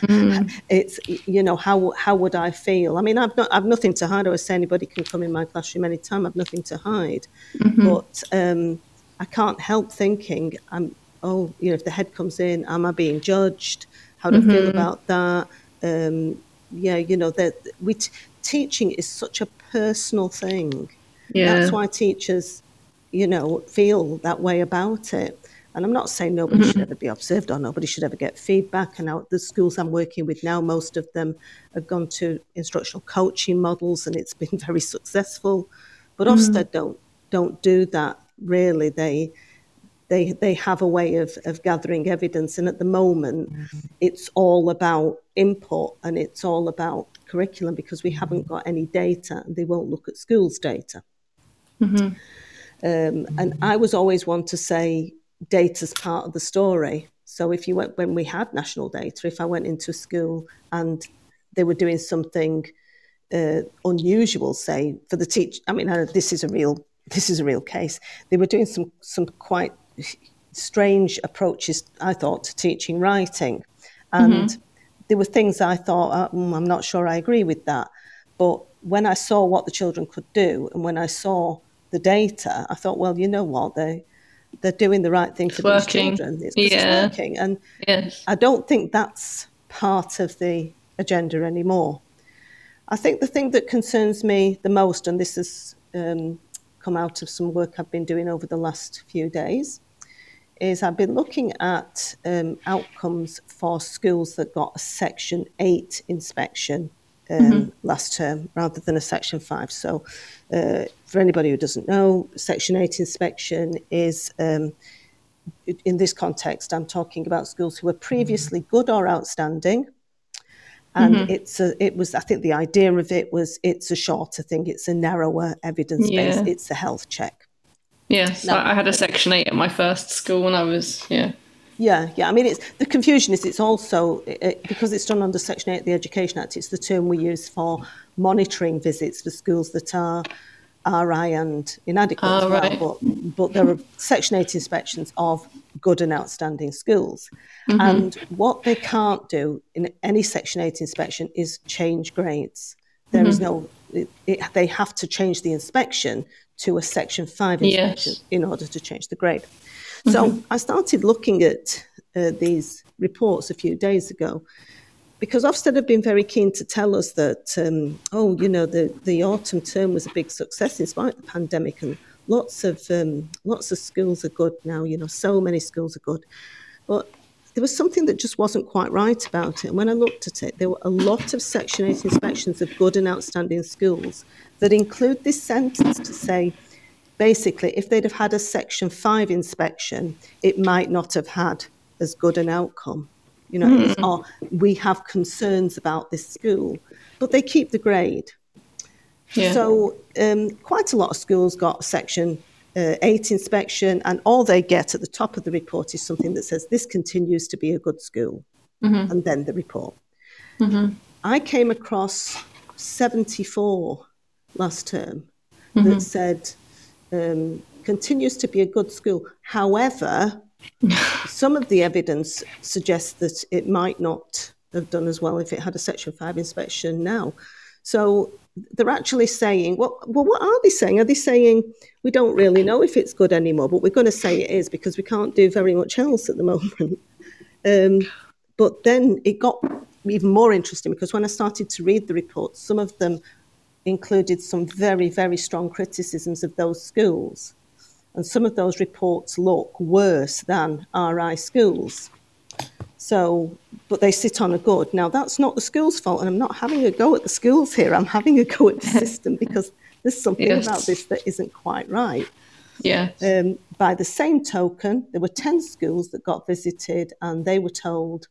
mm. it's you know how how would I feel? I mean, I've not I've nothing to hide. I always say anybody can come in my classroom anytime. I've nothing to hide, mm-hmm. but um, I can't help thinking, I'm oh, you know, if the head comes in, am I being judged? How do mm-hmm. I feel mm-hmm. about that? Um, yeah, you know, that we t- teaching is such a personal thing. Yeah. That's why teachers, you know, feel that way about it. And I'm not saying nobody mm-hmm. should ever be observed or nobody should ever get feedback. And now the schools I'm working with now, most of them have gone to instructional coaching models, and it's been very successful. But mm-hmm. Ofsted don't don't do that really. They they they have a way of, of gathering evidence, and at the moment, mm-hmm. it's all about input and it's all about curriculum because we haven't got any data, and they won't look at schools' data. Mm-hmm. Um, and I was always one to say data's part of the story. So if you went when we had national data, if I went into a school and they were doing something uh, unusual, say for the teach, I mean, this is a real this is a real case. They were doing some some quite strange approaches, I thought, to teaching writing, and mm-hmm. there were things I thought, uh, mm, I'm not sure I agree with that, but when I saw what the children could do, and when I saw the data, I thought, well, you know what, they they're doing the right thing for these children. It's, yeah. it's working, and yes. I don't think that's part of the agenda anymore. I think the thing that concerns me the most, and this has um, come out of some work I've been doing over the last few days, is I've been looking at um, outcomes for schools that got a Section 8 inspection um, mm-hmm. last term rather than a Section 5. So, uh, for anybody who doesn't know, Section 8 inspection is, um, in this context, I'm talking about schools who were previously mm-hmm. good or outstanding. And mm-hmm. it's a, it was, I think the idea of it was it's a shorter thing, it's a narrower evidence base, yeah. it's a health check. Yes, no. I had a Section 8 at my first school when I was, yeah. Yeah, yeah. I mean, it's the confusion is it's also it, because it's done under Section 8 of the Education Act. It's the term we use for monitoring visits for schools that are RI and inadequate. Oh, right. but but there are Section 8 inspections of good and outstanding schools, mm-hmm. and what they can't do in any Section 8 inspection is change grades. There mm-hmm. is no. It, it, they have to change the inspection to a Section 5 inspection yes. in order to change the grade. Mm-hmm. So I started looking at uh, these reports a few days ago because Ofsted have been very keen to tell us that, um, oh, you know, the, the autumn term was a big success in spite of the pandemic, and lots of um, lots of schools are good now. You know, so many schools are good, but there was something that just wasn't quite right about it. And when I looked at it, there were a lot of Section 8 inspections of good and outstanding schools that include this sentence to say, basically, if they'd have had a Section 5 inspection, it might not have had as good an outcome. You know, mm. or we have concerns about this school, but they keep the grade. Yeah. So, um, quite a lot of schools got Section uh, 8 inspection, and all they get at the top of the report is something that says this continues to be a good school, mm-hmm. and then the report. Mm-hmm. I came across 74 last term mm-hmm. that said um, continues to be a good school. However, some of the evidence suggests that it might not have done as well if it had a Section 5 inspection now. So they're actually saying, well, well, what are they saying? Are they saying we don't really know if it's good anymore, but we're going to say it is because we can't do very much else at the moment? Um, but then it got even more interesting because when I started to read the reports, some of them included some very, very strong criticisms of those schools. And some of those reports look worse than RI schools. So, but they sit on a good. Now, that's not the school's fault, and I'm not having a go at the schools here. I'm having a go at the system because there's something yes. about this that isn't quite right. Yeah. Um, by the same token, there were 10 schools that got visited, and they were told,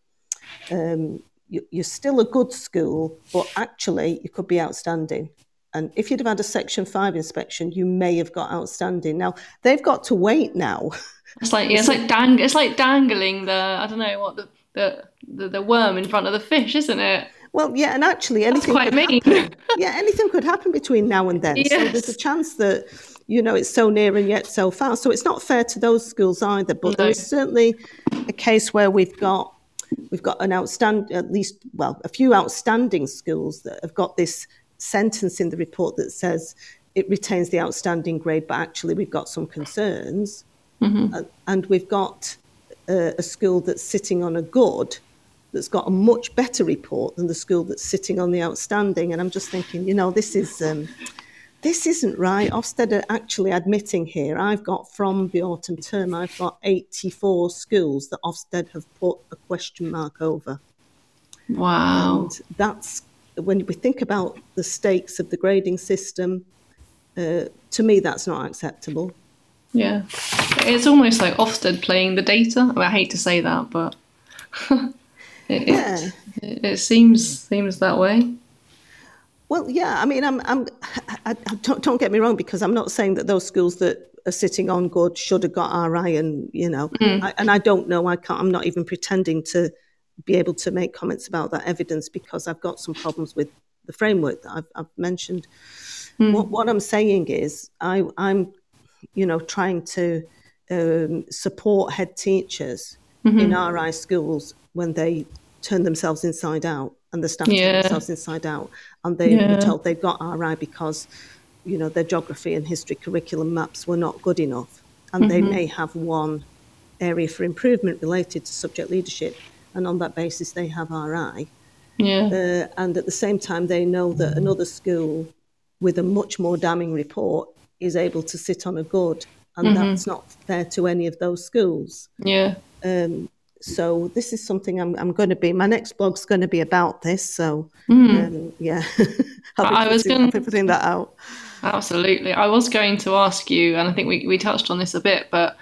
um, you, are still a good school, but actually, you could be outstanding. And if you'd have had a Section 5 inspection, you may have got outstanding. Now, they've got to wait now. It's like, yeah, it's like, dang, it's like dangling the, I don't know what, the, the, the, the worm in front of the fish, isn't it? Well, yeah, and actually, anything quite could mean. happen. yeah, anything could happen between now and then. So there's a chance that you know it's so near and yet so far. So it's not fair to those schools either. But there No. is certainly a case where we've got we've got an outstanding, at least well, a few outstanding schools that have got this sentence in the report that says it retains the outstanding grade, but actually we've got some concerns, Uh, and we've got uh, a school that's sitting on a good that's got a much better report than the school that's sitting on the outstanding. And I'm just thinking, you know, this is um, this isn't right. Ofsted are actually admitting here. I've got from the autumn term, I've got 84 schools that Ofsted have put a question mark over. Wow. And that's when we think about the stakes of the grading system. Uh, to me, that's not acceptable. Yeah. It's almost like Ofsted playing the data. I, mean, I hate to say that, but it, Yeah. it, it seems seems that way. Well, yeah. I mean, I'm, I'm, I, I, don't, don't get me wrong, because I'm not saying that those schools that are sitting on good should have got RI, and you know, mm. I, and I don't know. I can't. I'm not even pretending to be able to make comments about that evidence because I've got some problems with the framework that I've, I've mentioned. Mm. What, what I'm saying is, I, I'm, you know, trying to um, support head teachers mm-hmm. in RI schools when they turn themselves inside out and the staff Yeah. turn themselves inside out, and they Yeah. were told they've got RI because, you know, their geography and history curriculum maps were not good enough, and they may have one area for improvement related to subject leadership, and on that basis they have RI. Yeah. Uh, and at the same time, they know that another school with a much more damning report is able to sit on a good, and that's not fair to any of those schools. yeah. Um, so this is something I'm, I'm going to be. My next blog's going to be about this. So um, yeah, I'll was putting, gonna- I'll putting that out. Absolutely. I was going to ask you, and I think we, we touched on this a bit, but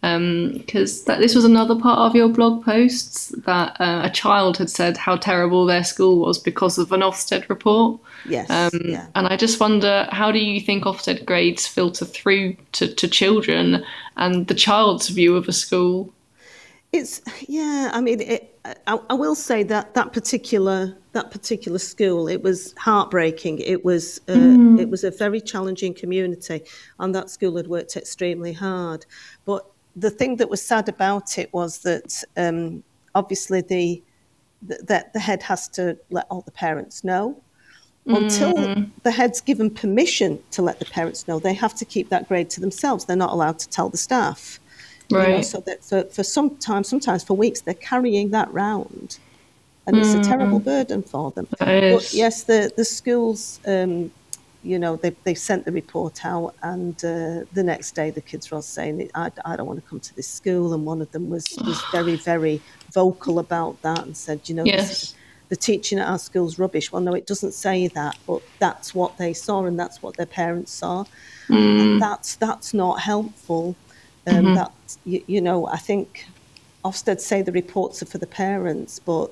because that this was another part of your blog posts that uh, a child had said how terrible their school was because of an Ofsted report. Yes, Um, yeah. And I just wonder, how do you think Ofsted grades filter through to, to children and the child's view of a school? It's yeah. I mean, it, I, I will say that that particular that particular school, it was heartbreaking. It was uh, it was a very challenging community, and that school had worked extremely hard. But the thing that was sad about it was that um, obviously the that the head has to let all the parents know. Until the head's given permission to let the parents know, they have to keep that grade to themselves. They're not allowed to tell the staff. You know, Right. so that for, for some time, sometimes for weeks, they're carrying that round. And it's a terrible burden for them. But yes, the, the schools, um, you know, they, they sent the report out, and uh, the next day the kids were all saying, I, I don't want to come to this school. And one of them was, was very, very vocal about that and said, you know, this Yes. the teaching at our school's rubbish. Well, no, it doesn't say that, but that's what they saw and that's what their parents saw. And that's that's not helpful. Um, mm-hmm. That you, you know, I think Ofsted say the reports are for the parents, but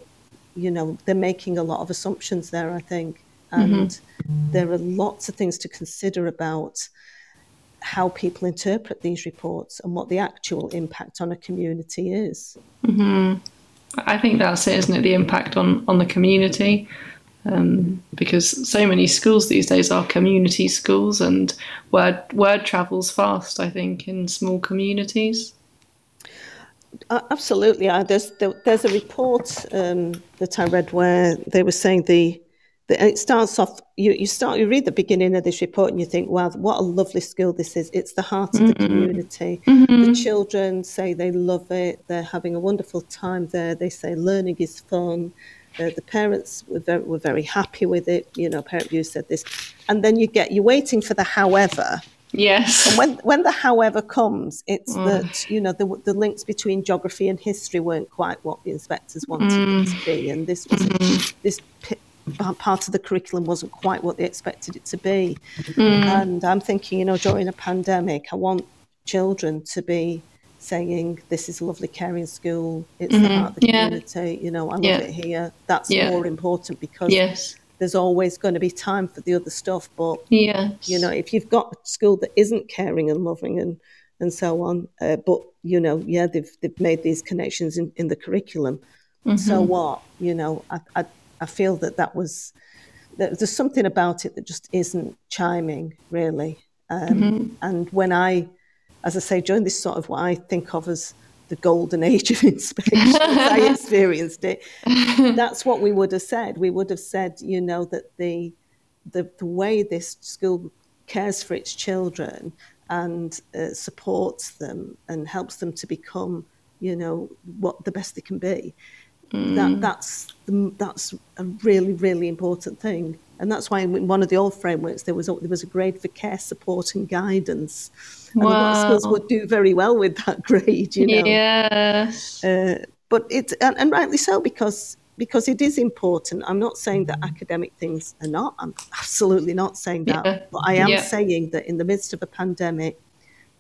you know they're making a lot of assumptions there. I think, mm-hmm. and there are lots of things to consider about how people interpret these reports and what the actual impact on a community is. Mm-hmm. I think that's it, isn't it? The impact on, on the community. Um, because so many schools these days are community schools, and word word travels fast. I think in small communities. Uh, absolutely. Uh, there's there, there's a report um, that I read where they were saying the, the it starts off. You you start you read the beginning of this report and you think, wow, what a lovely school this is. It's the heart of the community. The children say they love it. They're having a wonderful time there. They say learning is fun. Uh, the parents were very, were very happy with it. You know, parent view said this, and then you get you're waiting for the however Yes. when when the however comes, it's mm. that you know the the links between geography and history weren't quite what the inspectors wanted it mm. to be, and this was mm. this pi- part of the curriculum wasn't quite what they expected it to be. And I'm thinking, you know, during a pandemic, I want children to be saying, "This is a lovely, caring school. It's heart of the Yeah. community. You know, I love Yeah. it here." That's Yeah. more important because Yes. there's always going to be time for the other stuff, but Yes. you know, if you've got a school that isn't caring and loving and and so on, uh, but you know, yeah, they've they've made these connections in, in the curriculum. So what? You know, I, I I feel that that was there's something about it that just isn't chiming really. Um, mm-hmm. And when I, as I say, during this sort of what I think of as the golden age of inspection, I experienced it. That's what we would have said. We would have said, you know, that the the, the way this school cares for its children and uh, supports them and helps them to become, you know, what the best they can be. Mm. That that's the, that's a really really important thing, and that's why in one of the old frameworks there was a, there was a grade for care, support, and guidance. And wow. a lot of schools would do very well with that grade, you know. Yeah. Uh, but it's and, and rightly so because because it is important. I'm not saying that academic things are not. I'm absolutely not saying that. Yeah. But I am yeah. saying that in the midst of a pandemic,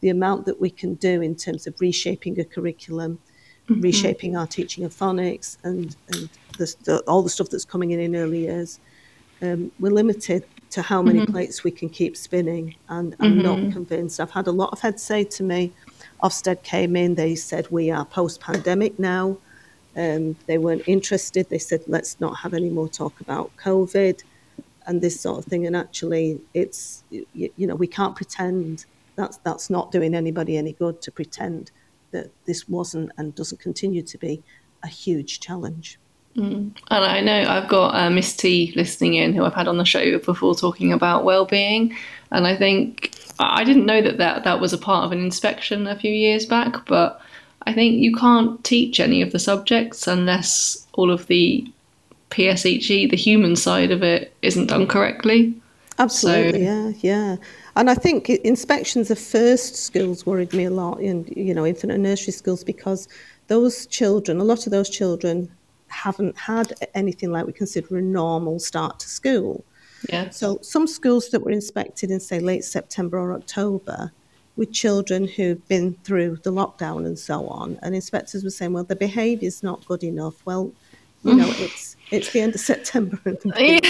the amount that we can do in terms of reshaping a curriculum, mm-hmm. reshaping our teaching of phonics, and, and the, the, all the stuff that's coming in in early years, um, we're limited to how many mm-hmm. plates we can keep spinning. And I'm mm-hmm. not convinced. I've had a lot of heads say to me, Ofsted came in, they said, We are post pandemic now. Um, they weren't interested. They said, let's not have any more talk about COVID and this sort of thing. And actually, it's, you, you know, we can't pretend that's, that's not doing anybody any good to pretend that this wasn't and doesn't continue to be a huge challenge. Mm. And I know I've got uh, Miss T listening in, who I've had on the show before talking about well-being, and I think I didn't know that that, that was a part of an inspection a few years back, but I think you can't teach any of the subjects unless all of the PSHE, the human side of it, isn't done correctly. Absolutely, so, yeah, yeah. And I think inspections of first schools worried me a lot, in you know, infant and nursery schools, because those children, a lot of those children, haven't had anything like we consider a normal start to school. Yeah. So some schools that were inspected in say late September or October with children who've been through the lockdown and so on, and inspectors were saying, well, the behaviour's not good enough. Well, you know, it's it's the end of September, and yeah.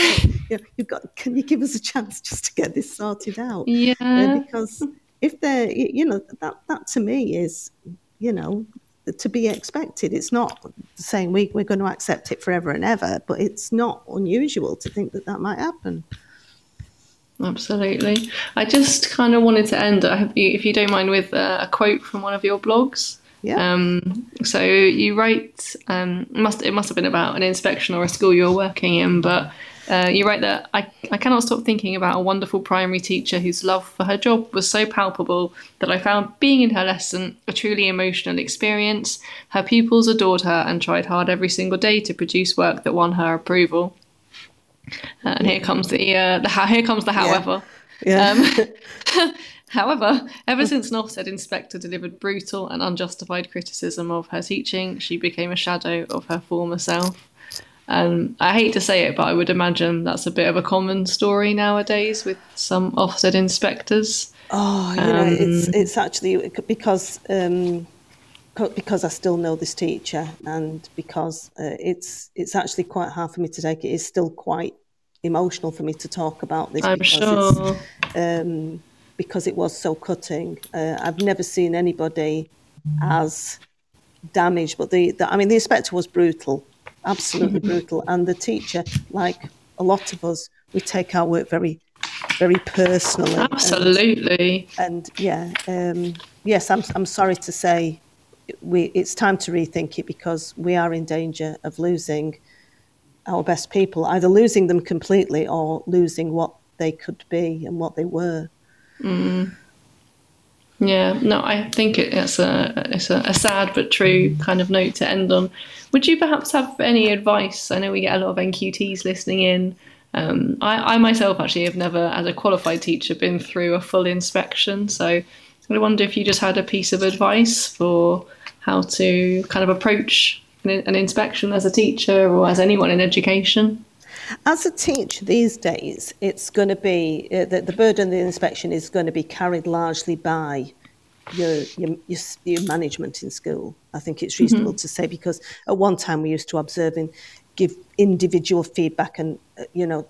you know, you've got. Can you give us a chance just to get this sorted out? Yeah, because if they're, you know, that that to me is, you know, to be expected. It's not saying we, we're going to accept it forever and ever, but it's not unusual to think that that might happen. Absolutely. I just kind of wanted to end, if you don't mind, with a quote from one of your blogs. Yeah. Um, so you write, um, must it must have been about an inspection or a school you were working in, but uh, you write that I, I cannot stop thinking about a wonderful primary teacher whose love for her job was so palpable that I found being in her lesson a truly emotional experience. Her pupils adored her and tried hard every single day to produce work that won her approval. Uh, and here comes the uh, the here comes the however. Yeah. yeah. Um, however, ever since an Ofsted inspector delivered brutal and unjustified criticism of her teaching, she became a shadow of her former self. Um, I hate to say it, but I would imagine that's a bit of a common story nowadays with some Ofsted inspectors. Oh, you um, know, it's it's actually because um, because I still know this teacher and because uh, it's it's actually quite hard for me to take it. It's still quite emotional for me to talk about this. I'm sure. Um, because it was so cutting. Uh, I've never seen anybody as damaged, but the, the I mean, the inspector was brutal, absolutely brutal, and the teacher, like a lot of us, we take our work very, very personally. Absolutely. And, and yeah, um, yes, I'm I'm sorry to say we, it's time to rethink it because we are in danger of losing our best people, either losing them completely or losing what they could be and what they were. Mm. Yeah, no, I think it's a it's a, a, sad but true kind of note to end on. Would you perhaps have any advice? I know we get a lot of NQTs listening in. Um, I, I myself actually have never, as a qualified teacher, been through a full inspection. So I wonder if you just had a piece of advice for how to kind of approach an, an inspection as a teacher or as anyone in education? As a teacher these days, it's going to be uh, the, the burden of the inspection is going to be carried largely by your, your, your, your management in school. I think it's reasonable mm-hmm. to say because at one time we used to observe and give individual feedback and, uh, you know,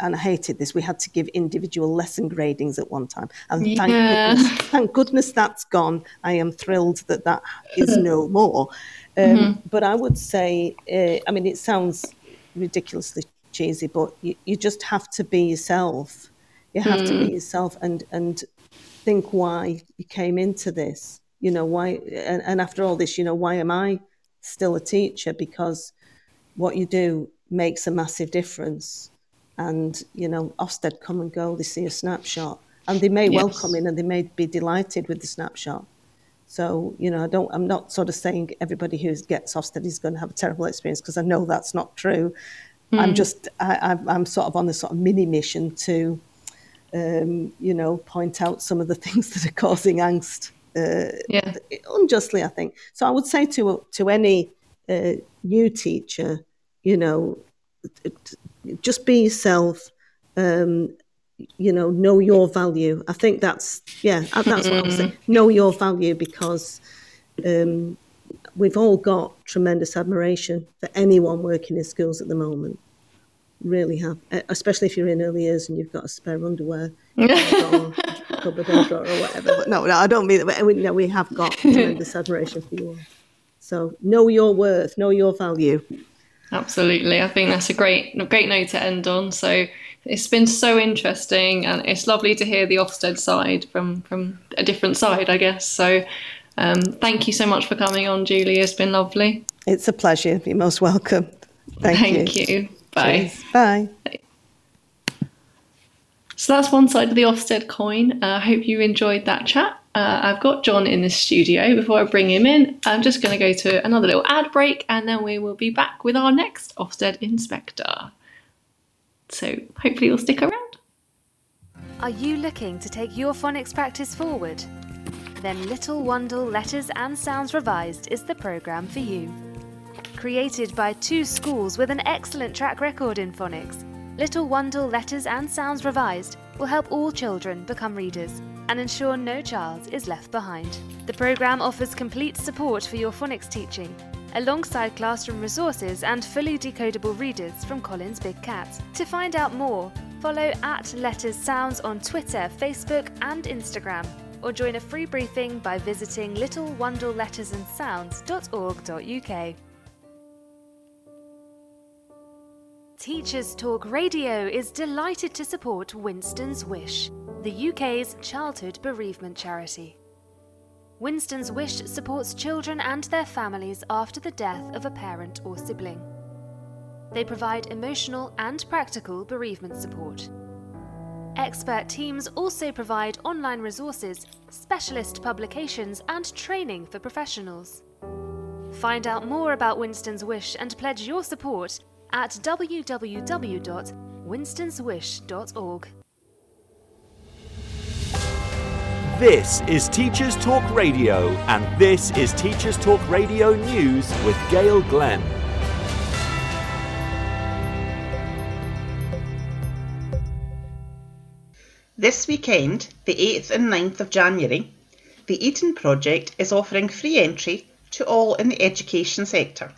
and I hated this. We had to give individual lesson gradings at one time, and thank goodness, thank goodness that's gone. I am thrilled that that is no more. Um, mm-hmm. But I would say, uh, I mean, it sounds ridiculously cheesy, but you, you just have to be yourself. You have mm. to be hmm. yourself and and think why you came into this. You know why, and, and after all this, you know why am I still a teacher? Because what you do makes a massive difference. And you know, Ofsted come and go. They see a snapshot, and they may yes. well come in and they may be delighted with the snapshot. So, you know, I don't, I'm not sort of saying everybody who gets Ofsted is going to have a terrible experience because I know that's not true. Mm. I'm just, I, I'm sort of on a sort of mini mission to, um, you know, point out some of the things that are causing angst. Uh, yeah. Unjustly, I think. So I would say to to any uh, new teacher, you know, just be yourself. Um, you know, know your value. I think that's yeah, that's what I am saying. Know your value because um, we've all got tremendous admiration for anyone working in schools at the moment. Really have, especially if you're in early years and you've got a spare underwear or cupboard or or whatever. But no, no, I don't mean that. We, no, we have got tremendous admiration for you. So know your worth, know your value. Absolutely, I think that's a great, great note to end on. So it's been so interesting, and it's lovely to hear the Ofsted side from from a different side, I guess. So, um, thank you so much for coming on, Julie. It's been lovely. It's a pleasure. You're most welcome. Thank, thank you. you. Bye. Cheers. Bye. So that's one side of the Ofsted coin. Uh, I uh, hope you enjoyed that chat. Uh, I've got John in the studio. Before I bring him in, I'm just going to go to another little ad break and then we will be back with our next Ofsted inspector. So hopefully you'll stick around. Are you looking to take your phonics practice forward? Then Little Wandle Letters and Sounds Revised is the programme for you. Created by two schools with an excellent track record in phonics, Little Wandle Letters and Sounds Revised will help all children become readers and ensure no child is left behind. The programme offers complete support for your phonics teaching alongside classroom resources and fully decodable readers from Collins Big Cat. To find out more, follow at Letters Sounds on Twitter, Facebook, and Instagram, or join a free briefing by visiting littlewandlelettersandsounds.org.uk. Teachers Talk Radio is delighted to support Winston's Wish, the UK's childhood bereavement charity. Winston's Wish supports children and their families after the death of a parent or sibling. They provide emotional and practical bereavement support. Expert teams also provide online resources, specialist publications, and training for professionals. Find out more about Winston's Wish and pledge your support at www.winstonswish.org. This is Teachers Talk Radio, and this is Teachers Talk Radio News with Gail Glenn. This weekend, the 8th and 9th of January, the Eden Project is offering free entry to all in the education sector.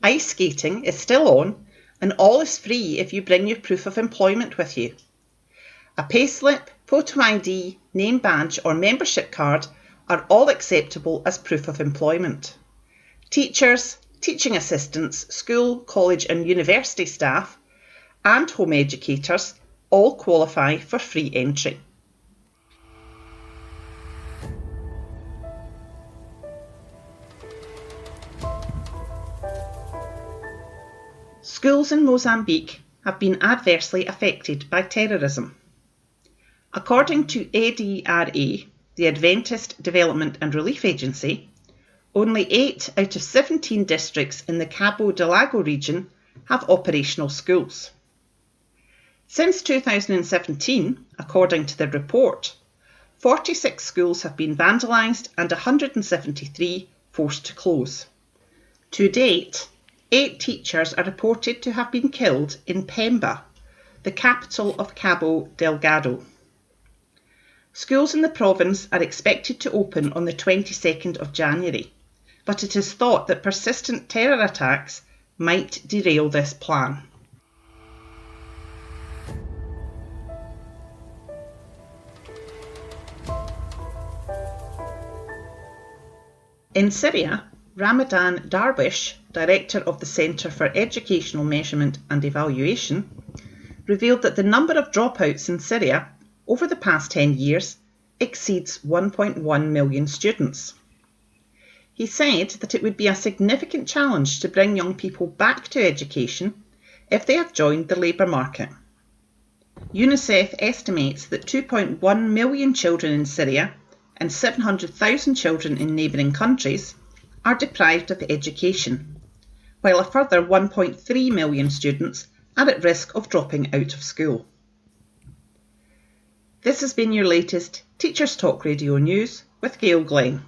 Ice skating is still on, and all is free if you bring your proof of employment with you. A payslip, photo ID, name badge, or membership card are all acceptable as proof of employment. Teachers, teaching assistants, school, college, and university staff, and home educators all qualify for free entry. Schools in Mozambique have been adversely affected by terrorism. According to ADRA, the Adventist Development and Relief Agency, only 8 out of 17 districts in the Cabo Delgado region have operational schools. Since 2017, according to the report, 46 schools have been vandalised and 173 forced to close. To date, eight teachers are reported to have been killed in Pemba, the capital of Cabo Delgado. Schools in the province are expected to open on the 22nd of January, but it is thought that persistent terror attacks might derail this plan. In Syria, Ramadan Darwish, Director of the Centre for Educational Measurement and Evaluation, revealed that the number of dropouts in Syria over the past 10 years exceeds 1.1 million students. He said that it would be a significant challenge to bring young people back to education if they have joined the labour market. UNICEF estimates that 2.1 million children in Syria and 700,000 children in neighbouring countries are deprived of education, while a further 1.3 million students are at risk of dropping out of school. This has been your latest Teachers Talk Radio News with Gail Glenn.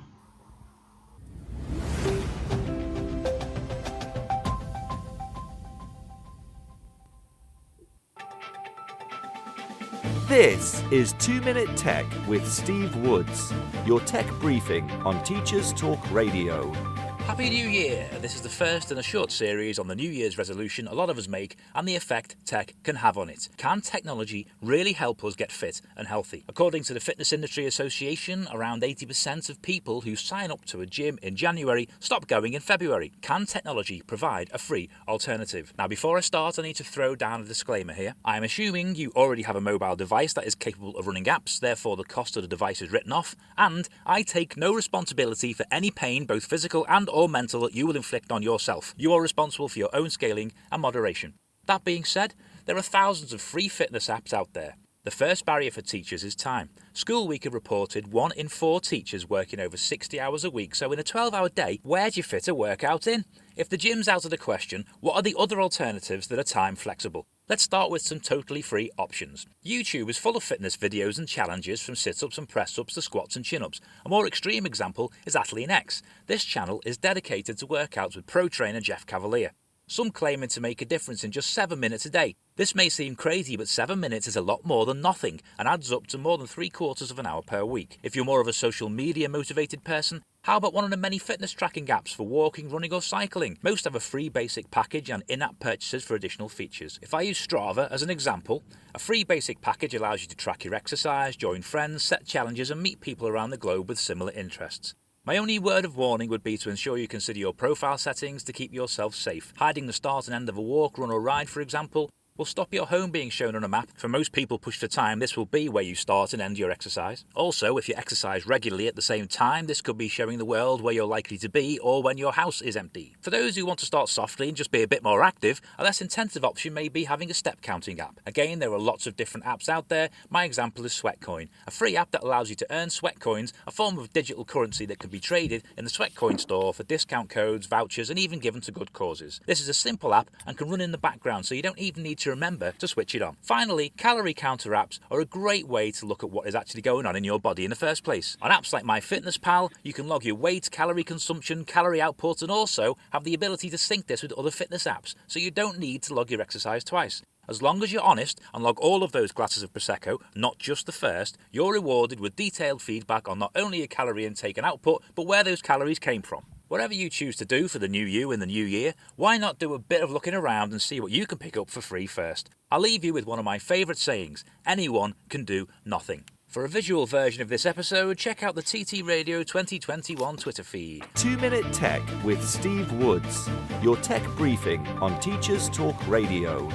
This is 2 Minute Tech with Steve Woods, your tech briefing on Teachers Talk Radio. Happy New Year! This is the first in a short series on the New Year's resolution a lot of us make and the effect tech can have on it. Can technology really help us get fit and healthy? According to the Fitness Industry Association, around 80% of people who sign up to a gym in January stop going in February. Can technology provide a free alternative? Now, before I start, I need to throw down a disclaimer here. I am assuming you already have a mobile device that is capable of running apps, therefore, the cost of the device is written off, and I take no responsibility for any pain, both physical and or mental that you will inflict on yourself. You are responsible for your own scaling and moderation. That being said, there are thousands of free fitness apps out there. The first barrier for teachers is time. School Week have reported one in four teachers working over 60 hours a week, so in a 12 hour day, where do you fit a workout in? If the gym's out of the question, what are the other alternatives that are time flexible? Let's start with some totally free options. YouTube is full of fitness videos and challenges from sit ups and press ups to squats and chin ups. A more extreme example is Athlean X. This channel is dedicated to workouts with pro trainer Jeff Cavaliere. Some claiming to make a difference in just 7 minutes a day. This may seem crazy, but 7 minutes is a lot more than nothing and adds up to more than 3 quarters of an hour per week. If you're more of a social media motivated person, how about one of the many fitness tracking apps for walking, running, or cycling? Most have a free basic package and in app purchases for additional features. If I use Strava as an example, a free basic package allows you to track your exercise, join friends, set challenges, and meet people around the globe with similar interests. My only word of warning would be to ensure you consider your profile settings to keep yourself safe. Hiding the start and end of a walk, run, or ride, for example, will stop your home being shown on a map. For most people pushed for time, this will be where you start and end your exercise. Also, if you exercise regularly at the same time, this could be showing the world where you're likely to be or when your house is empty. For those who want to start softly and just be a bit more active, a less intensive option may be having a step counting app. Again, there are lots of different apps out there. My example is Sweatcoin, a free app that allows you to earn sweat coins, a form of digital currency that can be traded in the Sweatcoin store for discount codes, vouchers, and even given to good causes. This is a simple app and can run in the background, so you don't even need to remember to switch it on. Finally, calorie counter apps are a great way to look at what is actually going on in your body in the first place. On apps like MyFitnessPal, you can log your weight, calorie consumption, calorie output, and also have the ability to sync this with other fitness apps, so you don't need to log your exercise twice. As long as you're honest and log all of those glasses of Prosecco, not just the first, you're rewarded with detailed feedback on not only your calorie intake and output, but where those calories came from. Whatever you choose to do for the new you in the new year, why not do a bit of looking around and see what you can pick up for free first? I'll leave you with one of my favourite sayings anyone can do nothing. For a visual version of this episode, check out the TT Radio 2021 Twitter feed. 2 Minute Tech with Steve Woods, your tech briefing on Teachers Talk Radio.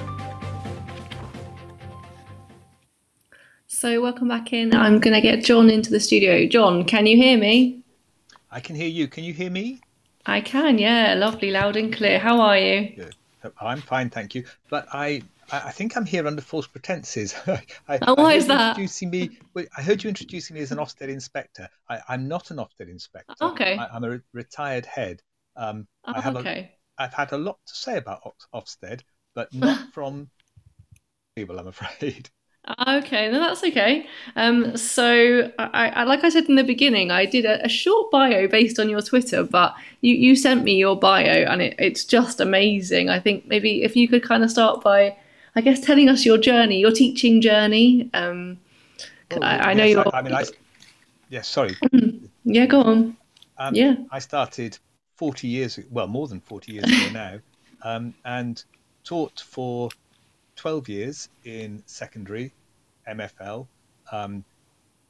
So, welcome back in. I'm going to get John into the studio. John, can you hear me? I can hear you. Can you hear me? I can, yeah. Lovely, loud and clear. How are you? Good. I'm fine, thank you. But I, I think I'm here under false pretenses. I, oh, why is that? Introducing me, I heard you introducing me as an Ofsted inspector. I, am not an Ofsted inspector. Okay. I, am a re- retired head. Um, oh, I have okay. A, I've had a lot to say about Ofsted, but not from people, I'm afraid. Okay, no, that's okay. Um, so, I, I, like I said in the beginning, I did a, a, short bio based on your Twitter, but you, you sent me your bio, and it, it's just amazing. I think maybe if you could kind of start by, I guess, telling us your journey, your teaching journey. Um, well, I, I yes, know you're. I, I mean, I. Yeah, sorry. yeah, go on. Um, yeah. I started 40 years, well, more than 40 years ago now, um, and taught for 12 years in secondary MFL, um,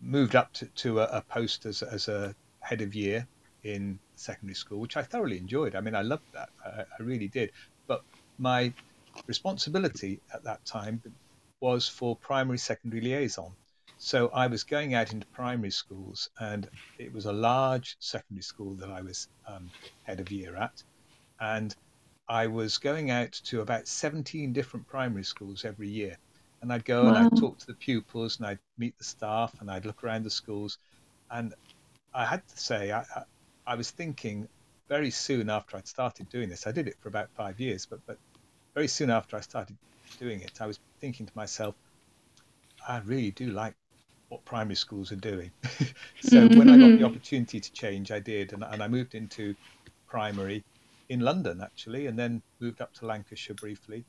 moved up to, to a, a, post as, as a head of year in secondary school, which I thoroughly enjoyed. I mean, I loved that. I, I really did. But my responsibility at that time was for primary secondary liaison. So I was going out into primary schools, and it was a large secondary school that I was um, head of year at. And I was going out to about 17 different primary schools every year. And I'd go wow. and I'd talk to the pupils and I'd meet the staff and I'd look around the schools. And I had to say, I, I, I was thinking very soon after I'd started doing this, I did it for about five years, but, but very soon after I started doing it, I was thinking to myself, I really do like what primary schools are doing. so when I got the mm-hmm. opportunity to change, I did, and, and I moved into primary in London actually, and then moved up to Lancashire briefly,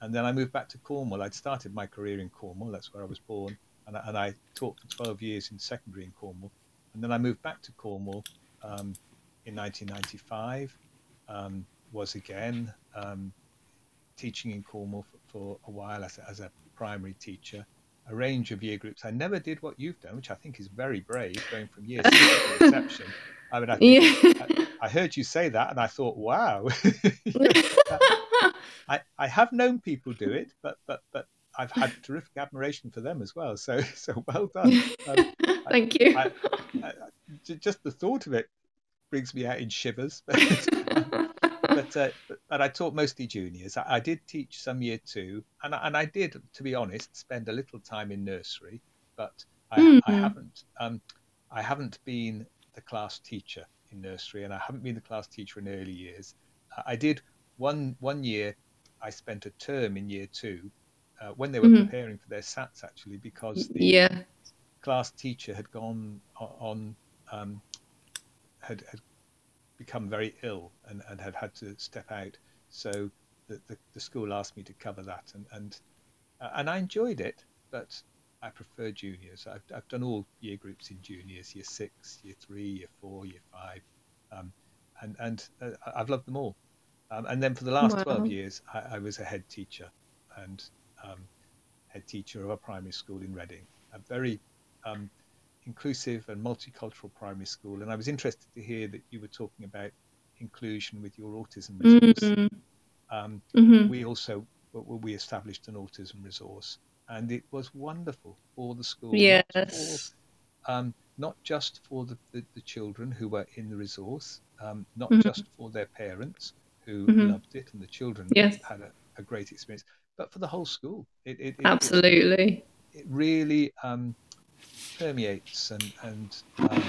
and then I moved back to Cornwall. I'd started my career in Cornwall, that's where I was born, and I, and I taught for 12 years in secondary in Cornwall, and then I moved back to Cornwall um, in 1995. Um, was again um, teaching in Cornwall for, for a while as as a primary teacher, a range of year groups. I never did what you've done, which I think is very brave, going from year six to reception. I mean, I, think, yeah. I, I, heard you say that, and I thought, wow. I, I have known people do it, but but but I've had terrific admiration for them as well. So so well done. Um, Thank you. I, just the thought of it brings me out in shivers. but, uh, but, I taught mostly juniors. I, I, did teach some year two, and I, and I did, to be honest, spend a little time in nursery. But I, mm-hmm. I haven't um, I haven't been the class teacher in nursery, and I haven't been the class teacher in early years. I did one one year. I spent a term in year two uh, when they were mm-hmm. preparing for their SATs, actually, because the yeah. class teacher had gone on, um, had, had become very ill and, and had had to step out. So the, the, the school asked me to cover that, and and uh, and I enjoyed it, but I prefer juniors. I've I've done all year groups in juniors, year six, year three, year four, year five, um, and and uh, I've loved them all. Um, and then for the last wow. twelve years, I, I, was a head teacher and um, head teacher of a primary school in Reading. A very um, inclusive and multicultural primary school. And I was interested to hear that you were talking about inclusion with your autism resource. Mm-hmm. Um, mm-hmm. We also we established an autism resource, and it was wonderful for the school. Yes. Not, for, um, not just for the, the, the, children who were in the resource, um, not mm-hmm. just for their parents who mm-hmm. loved it and the children yes. had a, a, great experience, but for the whole school. It, it, it Absolutely. It, really um, permeates and, and um,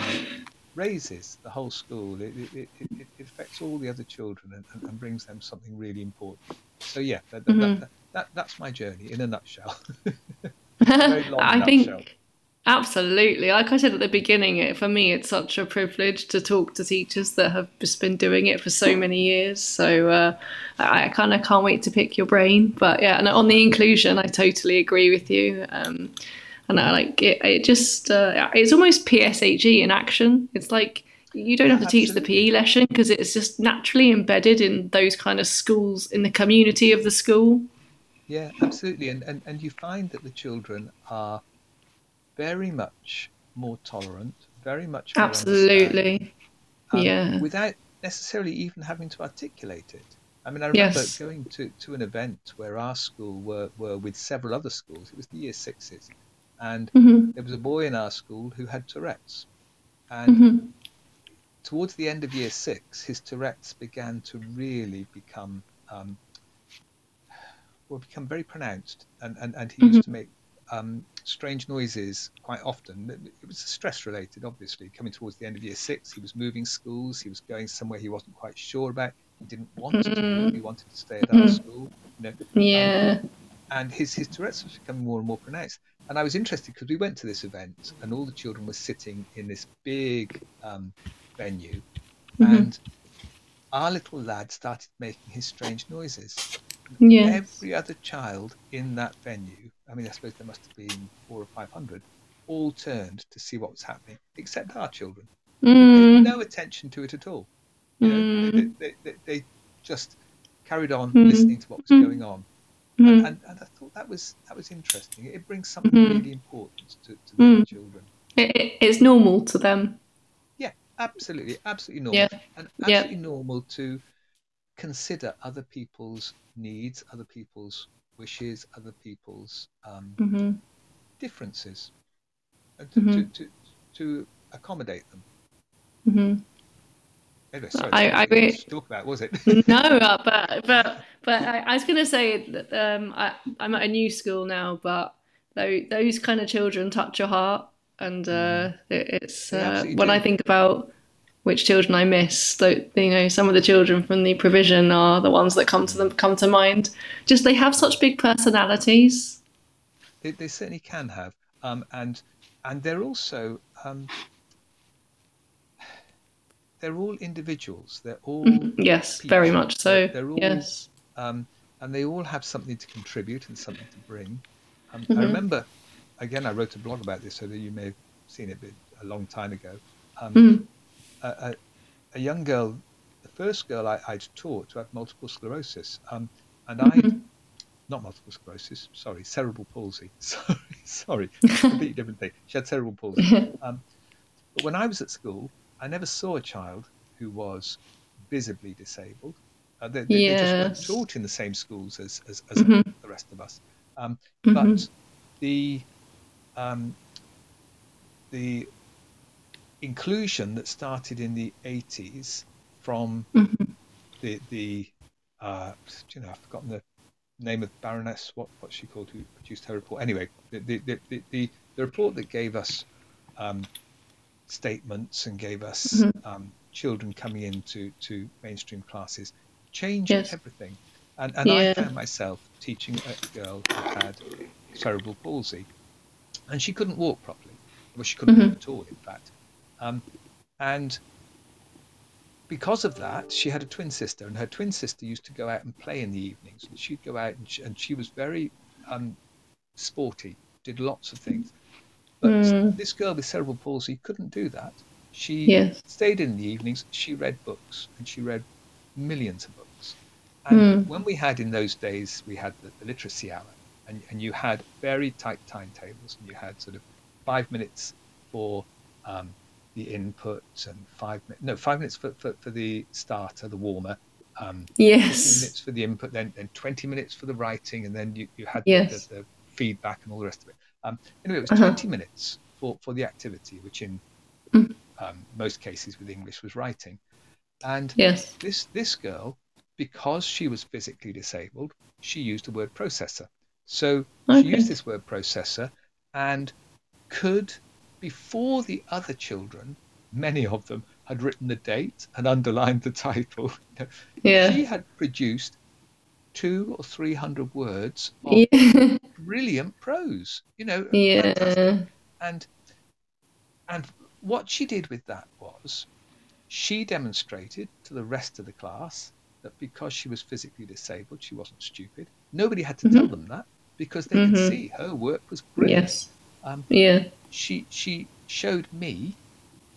raises the whole school. It, it, it, it, affects all the other children and, and, brings them something really important. So yeah, that, mm-hmm. that, that, that's my journey in a nutshell. I nutshell. think absolutely. Like I said at the beginning, it, for me, it's such a privilege to talk to teachers that have just been doing it for so many years. So uh, I, I kind of can't wait to pick your brain. But yeah, and on the inclusion, I totally agree with you. Um, and I like it. It just uh, it's almost PSHE in action. It's like you don't have to teach the PE lesson because it's just naturally embedded in those kind of schools in the community of the school. Yeah, absolutely, and and, and you find that the children are very much more tolerant, very much more absolutely, um, yeah, without necessarily even having to articulate it. I mean, I remember yes. going to, to an event where our school were, were with several other schools. It was the year sixes, and mm-hmm. there was a boy in our school who had Tourette's. And mm-hmm. towards the end of year six, his Tourette's began to really become um, well, become very pronounced, and, and, and he mm-hmm. used to make um, strange noises quite often. It was stress related, obviously. Coming towards the end of year six, he was moving schools. He was going somewhere he wasn't quite sure about. He didn't want to move. He wanted to stay at our mm-hmm. school. You know, yeah. Um, and his his Tourette's was becoming more and more pronounced. And I was interested because we went to this event, and all the children were sitting in this big um, venue, mm-hmm. and our little lad started making his strange noises. Yes. Every other child in that venue, I mean, I suppose there must have been four or five hundred, all turned to see what was happening, except our children. Mm. no attention to it at all. You know, mm. they, they, they, they, just carried on mm. listening to what was going on. Mm. And, and, I thought that was that was interesting. It brings something mm. really important to, to the mm. children. It, it's normal to them. Yeah, absolutely, absolutely normal, Yeah. and Yeah. absolutely normal to consider other people's needs, other people's wishes, other people's um, hmm differences, and to, to, Mhm. to, to accommodate them. Anyway, sorry, I- I really to talk about, was it? no, uh, but but but I, I was gonna say that um, I, I'm at a new school now, but those, those kind of children touch your heart, and uh, it, it's uh, when I think about which children I miss. Though you know, some of the children from the provision are the ones that come to them come to mind. Just they have such big personalities. They, they certainly can have, um, and and they're also um, they're all individuals. They're all Yes, very much so. They're, all yes. um, and they all have something to contribute and something to bring. Um, Mm-hmm. I remember, again, I wrote a blog about this, so that you may have seen it a long time ago. Um, Mhm. a, a, a young girl, the first girl I, I'd taught to have multiple sclerosis, um, and I, Mm-hmm. not multiple sclerosis, sorry, cerebral palsy. Sorry, sorry, completely different thing. She had cerebral palsy. Um, but when I was at school, I never saw a child who was visibly disabled. Uh, they, they, they just weren't taught in the same schools as, as, as Mhm. the rest of us. Um, Mhm. But the um, the inclusion that started in the 80s from Mhm. the the uh, do you know I've forgotten the name of Baroness what what she called who produced her report anyway the the the, the, the, the report that gave us um, statements and gave us Mhm. um, children coming into to mainstream classes changed Yes. everything and and I found myself teaching a girl who had cerebral palsy and she couldn't walk properly well she couldn't Mhm. walk at all in fact um, and because of that, she had a twin sister, and her twin sister used to go out and play in the evenings. She'd go out, and she, and she was very um, sporty, did lots of things. But Mm. this girl with cerebral palsy couldn't do that. She Yes. stayed in the evenings. She read books, and she read millions of books. And Mm. when we had in those days, we had the, the literacy hour, and, and you had very tight timetables, and you had sort of five minutes for um, the input and five minutes no five minutes for, for, for the starter the warmer um, Yes. minutes for the input then then 20 minutes for the writing and then you, you had Yes. the, the, the feedback and all the rest of it um, anyway it was Uh-huh. 20 minutes for, for the activity which in Mm. um, most cases with english was writing and Yes. this this girl because she was physically disabled she used a word processor so she used this word processor and could before the other children many of them had written the date and underlined the title Yeah. she had produced two or three hundred words of Yeah. brilliant prose you know fantastic Yeah. and and what she did with that was she demonstrated to the rest of the class that because she was physically disabled she wasn't stupid nobody had to tell them that because they could Mhm. see her work was brilliant Yes. um, Yeah. she she showed me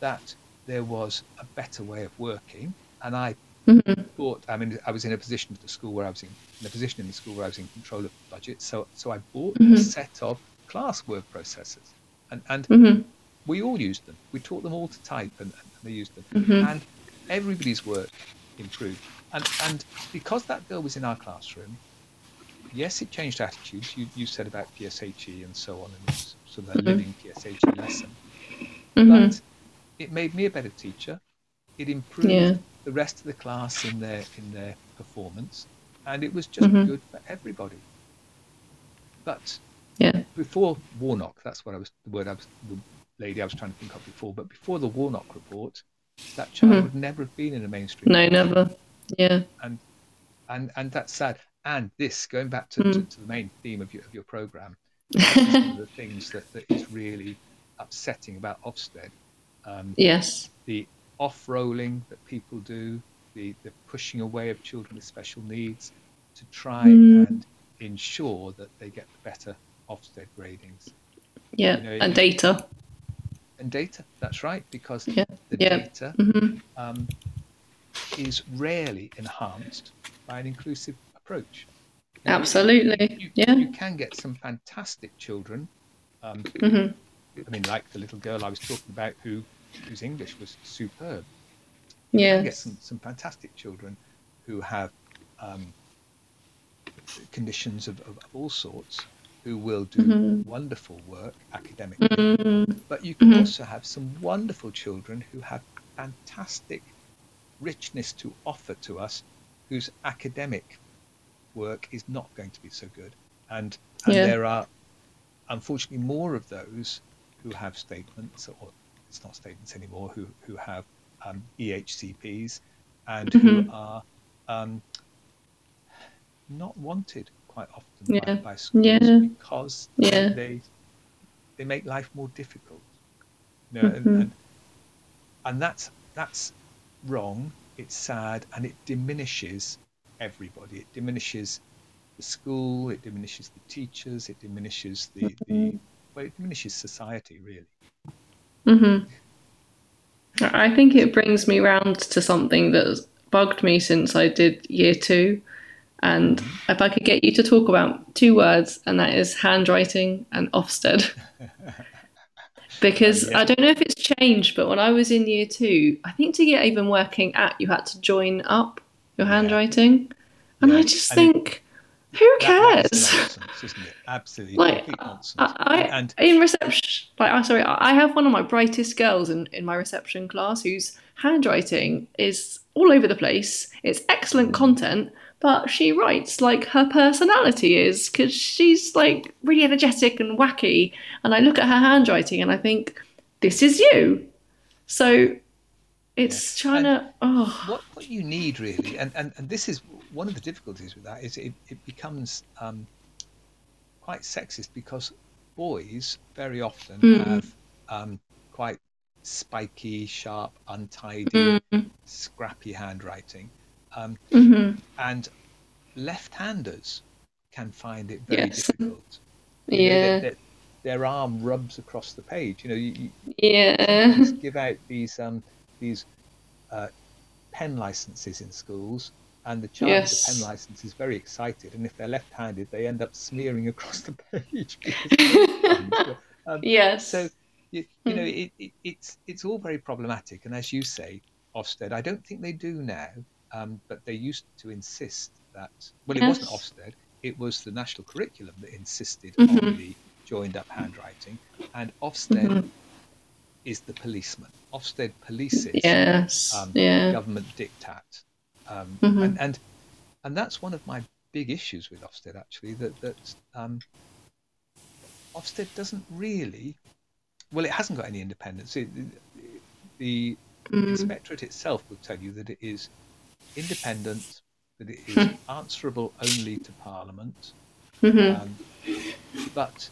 that there was a better way of working and i Mhm. thought i mean i was in a position at the school where i was in, in a position in the school where i was in control of budget so so i bought a Mhm. set of class word processors and and Mhm. we all used them we taught them all to type and, and they used them Mhm. and everybody's work improved and and because that girl was in our classroom yes it changed attitudes you, you said about pshe and so on and sort of a Mhm. living pshe lesson Mhm. but it made me a better teacher. It improved Yeah. The rest of the class in their in their performance, and it was just Mhm. good for everybody. But Yeah. before Warnock, that's what I was the word I was the lady I was trying to think of before. But before the Warnock report, that child Mhm. would never have been in a mainstream. No, never. Yeah. And and and that's sad. And this going back to, to, Mm. to the main theme of your of your program, one of the things that, that is really upsetting about Ofsted. Um, Yes. the off-rolling that people do, the, the pushing away of children with special needs to try Mm. and ensure that they get the better Ofsted gradings. Yeah. You know, and data. And data, that's right, because Yeah. the Yeah. data Mhm. um, is rarely enhanced by an inclusive approach. You know, Absolutely. You, Yeah. you can get some fantastic children. Um, Mhm. I mean, like the little girl I was talking about who whose English was superb. Yeah. can get some, some fantastic children who have um, conditions of, of, of all sorts who will do Mm-hmm. wonderful work academically. Mm, But you can Mhm. also have some wonderful children who have fantastic richness to offer to us, whose academic work is not going to be so good. And, and Yeah. there are, unfortunately, more of those who have statements, or it's not statements anymore, who, who have um, EHCPs and who Mhm. are um, not wanted quite often by, Yeah. by schools Yeah. because Yeah. they they make life more difficult. You know, and, Mhm. and, and that's that's wrong. It's sad, and it diminishes everybody. It diminishes the school. It diminishes the teachers. It diminishes the, the well, it diminishes society really. Hmm I think it brings me round to something that's bugged me since I did year two. And if I could get you to talk about two words, and that is handwriting and Ofsted. Because Yeah. I don't know if it's changed, but when I was in year two, I think to get even working at, you had to join up your Yeah. handwriting. And I just think, who That- that is cares? nonsense, isn't it? Absolutely like nonsense. I, I and in reception like I'm sorry I have one of my brightest girls in, in my reception class whose handwriting is all over the place it's excellent hmm. content but she writes like her personality is because she's like really energetic and wacky and I look at her handwriting and I think this is you so it's Yeah. trying And- to oh what what you need really, and, and, and this is one of the difficulties with that is it, it becomes um, quite sexist because boys very often Mm. have um, quite spiky, sharp, untidy, Mm. scrappy handwriting, um, mhm. and left-handers can find it very Yes. difficult. You know, yeah their, their, their arm rubs across the page. You know, you, you, yeah give out these um, these uh, pen licenses in schools, and the child with Yes. the pen license is very excited, and if they're left-handed, they end up smearing across the page. um, yes so you, you know, Mm. it, it, it's it's all very problematic, and as you say, Ofsted, I don't think they do now, um, but they used to insist that. Well, it wasn't Ofsted; it was the national curriculum that insisted Mhm. on the joined-up handwriting, and Ofsted Mhm. is the policeman. Ofsted polices Yes. um, yeah. government diktat, um, Mhm. and and and that's one of my big issues with Ofsted actually that that um, Ofsted doesn't really, well, it hasn't got any independence. It, the Mm. inspectorate itself will tell you that it is independent, that it is Hmm. answerable only to Parliament, Mhm. um, but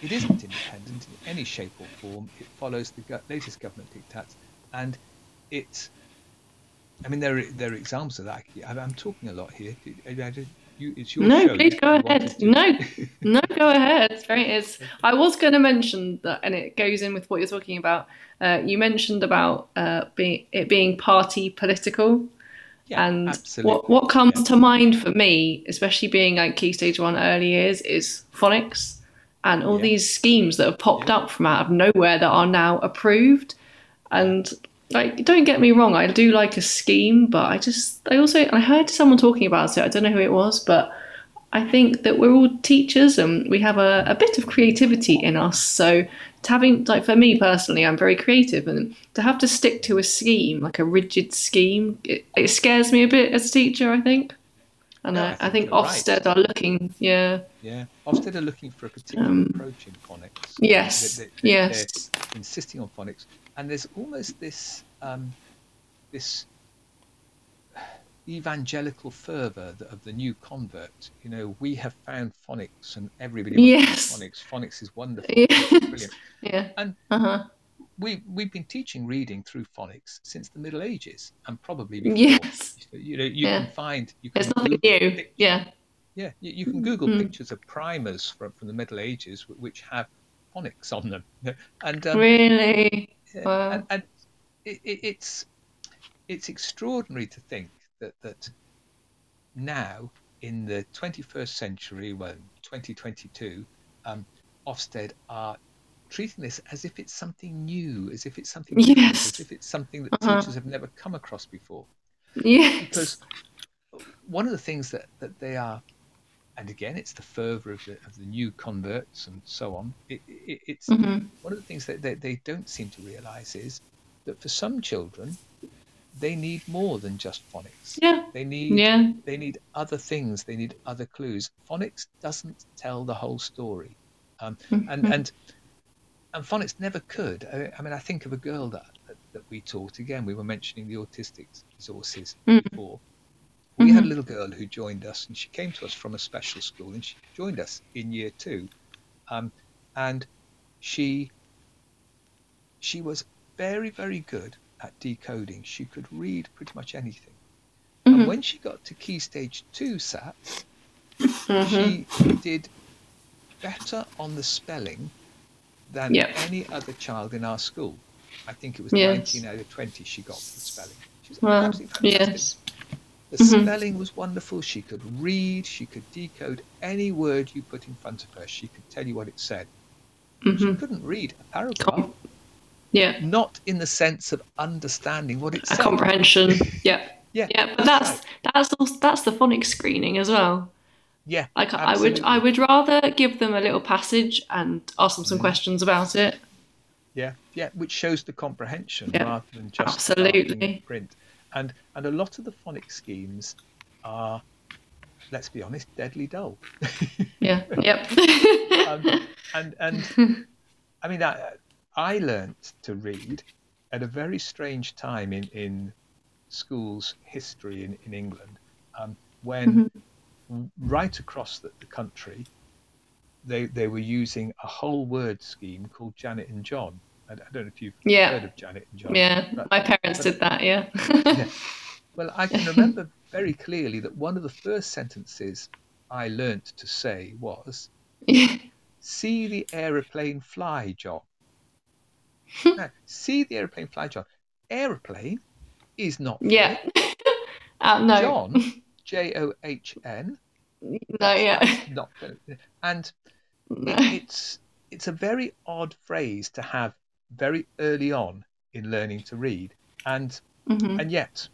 it isn't independent in any shape or form. It follows the latest government diktats, and it. I mean, there are, there are examples of that. I'm, talking a lot here. I- I don't- you- it's your No, show. please go ahead. No, no, go ahead. It's very. It's. I was going to mention that, and it goes in with what you're talking about. Uh, you mentioned about uh, being it being party political, Yeah, and absolutely. what what comes Yeah. to mind for me, especially being like key stage one early years, is phonics, and all Yeah. these schemes that have popped up from out of nowhere that are now approved, and. Like, don't get me wrong, I do like a scheme, but I just, I also, I heard someone talking about it. I don't know who it was, but I think that we're all teachers and we have a, a bit of creativity in us. So to having like for me personally, I'm very creative and to have to stick to a scheme, like a rigid scheme, it, it scares me a bit as a teacher, I think. And No, I I, I think think you're right. Ofsted are looking, yeah, Yeah, Ofsted are looking for a particular Um, approach in phonics. yes, They- they- they- yes. They're insisting on phonics, and there's almost this um, this evangelical fervor of the new convert. You know, we have found phonics, and everybody Yes. phonics. Phonics is wonderful. Yes. Brilliant. yeah, And uh-huh. we we've been teaching reading through phonics since the Middle Ages, and probably before. Yes. You know, you Yeah. can find you can It's nothing Google new. pictures- Yeah, yeah, you, you can Google Mm. pictures of primers from, from the Middle Ages which have phonics on them, and um, really. Yeah, Wow. and, and it, it, it's it's extraordinary to think that that now in the 21st century, well, 2022, um, Ofsted are treating this as if it's something new, as if it's something Yes. different, as if it's something that Uh-huh. teachers have never come across before. Yes. Because one of the things that, that they are, and again, it's the fervour of the, of the new converts and so on. It, it, it's Mhm. one of the things that they, they don't seem to realise is that for some children, they need more than just phonics. Yeah. They need Yeah. they need other things. They need other clues. Phonics doesn't tell the whole story, um, and Mhm. and and phonics never could. I, I mean, I think of a girl that, that that we taught. Again, we were mentioning the autistic resources Mm. before. We had a Mhm. Little girl who joined us, and she came to us from a special school, and she joined us in year two, um, and she she was very very good at decoding. She could read pretty much anything. Mhm. And when she got to key stage two SAT, Mhm. she did better on the spelling than Yep. any other child in our school. I think it was Yes. 19 out of 20 she got for the spelling. She was Well, absolutely fantastic. yes. The Mhm. spelling was wonderful. She could read, she could decode any word you put in front of her. She could tell you what it said. She Mhm. couldn't read a paragraph, Com- Yeah. not in the sense of understanding what it A said. comprehension. Yeah. Yeah, Yeah, but that's that's also, that's the phonics screening as well. Yeah, Like I would I would rather give them a little passage and ask them some Mm-hmm. questions about it. Yeah, yeah, which shows the comprehension Yeah, rather than just absolutely. print. And and a lot of the phonic schemes are, let's be honest, deadly dull. Yeah. Yep. um, and and I mean, I, I learnt to read at a very strange time in in school's history in in England, um, when right across the, the country, they they were using a whole word scheme called Janet and John. I, I don't know if you've Yeah. heard of Janet and John. yeah. but- My parents did that, yeah. yeah. Well, I can remember very clearly that one of the first sentences I learnt to say was, "See the aeroplane fly, John." now, see the aeroplane fly, John. Aeroplane is not Yeah. Uh, no. John, J O H N. No, yeah. Not and No. it, it's it's a very odd phrase to have very early on in learning to read, and Mhm. and yet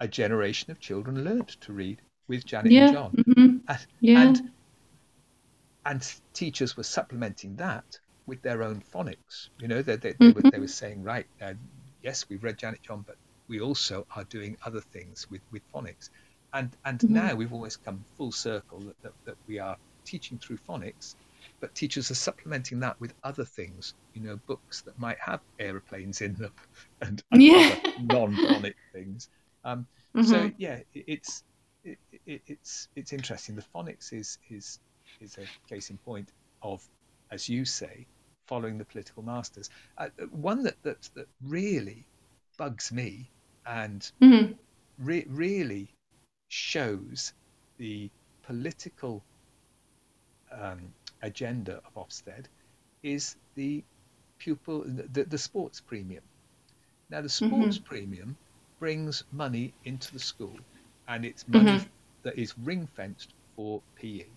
a generation of children learned to read with Janet Yeah. and John, mhm, and, Yeah. and and teachers were supplementing that with their own phonics. You know, they, they, they, were, they were saying, right, uh, yes, we've read Janet John, but we also are doing other things with, with phonics. And and Mhm. now we've almost come full circle that, that, that we are teaching through phonics, but teachers are supplementing that with other things, you know, books that might have aeroplanes in them and, and Yeah. other non-phonic things. Um, So Mhm. yeah, it, it's it, it, it's it's interesting. The phonics is is is a case in point of, as you say, following the political masters. Uh, one that, that that really bugs me and Mhm. re- really shows the political um, agenda of Ofsted is the pupil the, the sports premium. Now the sports premium brings money into the school, and it's money Mhm. that is ring fenced for PE.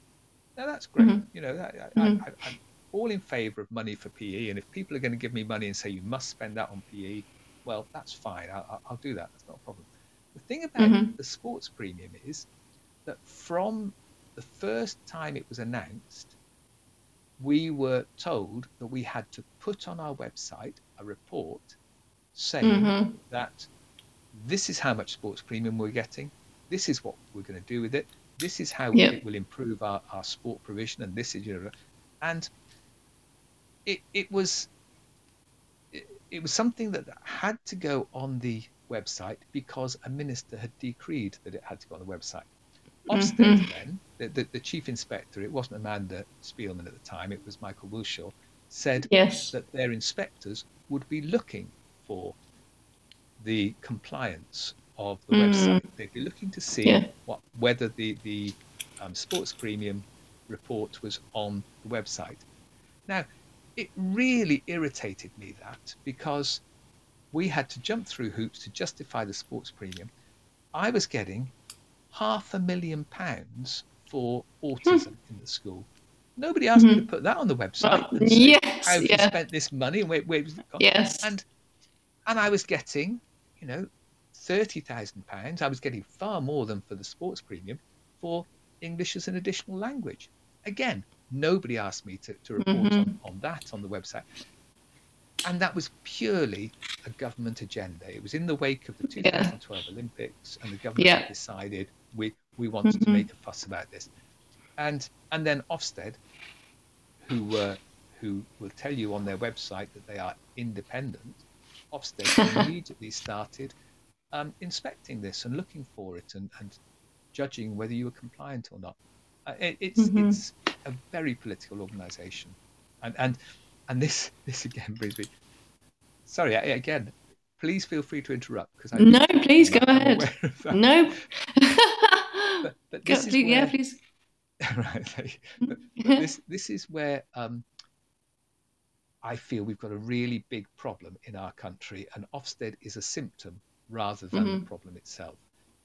Now that's great. Mhm. You know, I, I. I, I'm all in favour of money for PE, and if people are going to give me money and say you must spend that on PE, well, that's fine. I'll, I'll- I'll do that. That's not a problem. The thing about Mhm. the sports premium is that from the first time it was announced, we were told that we had to put on our website a report saying Mhm. that this is how much sports premium we're getting, this is what we're going to do with it, this is how Yep. it will improve our, our sport provision, and this is you know, and it it was it, it was something that had to go on the website because a minister had decreed that it had to go on the website. Ofsted Mhm. then, the, the, the chief inspector, it wasn't Amanda Spielman at the time, it was Michael Wilshaw, said Yes. that their inspectors would be looking for the compliance of the Mm. website. They'd be looking to see Yeah. what whether the the um, sports premium report was on the website. Now, it really irritated me that because we had to jump through hoops to justify the sports premium. I was getting half a million pounds for autism in the school. Nobody asked me to put that on the website. Well, yes, how yeah. spent this money and where, where was it gone? Yes. And and I was getting, you know, thirty thousand pounds. I was getting far more than for the sports premium for English as an additional language. Again, nobody asked me to, to report Mm-hmm. on, on that on the website. And that was purely a government agenda. It was in the wake of the 2012 Olympics, and the government Yeah. decided we, we wanted to make a fuss about this. And and then Ofsted, who uh, who will tell you on their website that they are independent, Ofsted immediately started um, inspecting this and looking for it and, and judging whether you were compliant or not. Uh, it, it's it's a very political organisation, and and and this this again brings me. Sorry, I- again, please feel free to interrupt because I No, please go ahead. aware of that. No. But, but Go- this is please- yeah, where- please. right. But, but this this is where um, I feel we've got a really big problem in our country, and Ofsted is a symptom rather than the problem itself.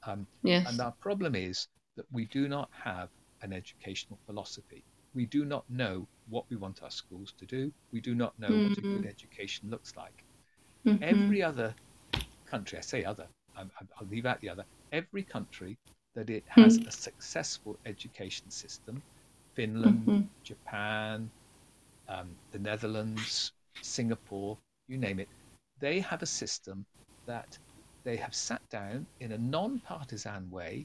Um, Yes. and our problem is that we do not have an educational philosophy. We do not know what we want our schools to do. We do not know what a good education looks like. Every mm-hmm. other country, I say other, I'm, I'm- I'll leave out the other, every country that it hmm. has a successful education system, Finland, mm-hmm. Japan, um, the Netherlands, Singapore, you name it, they have a system that they have sat down in a non partisan way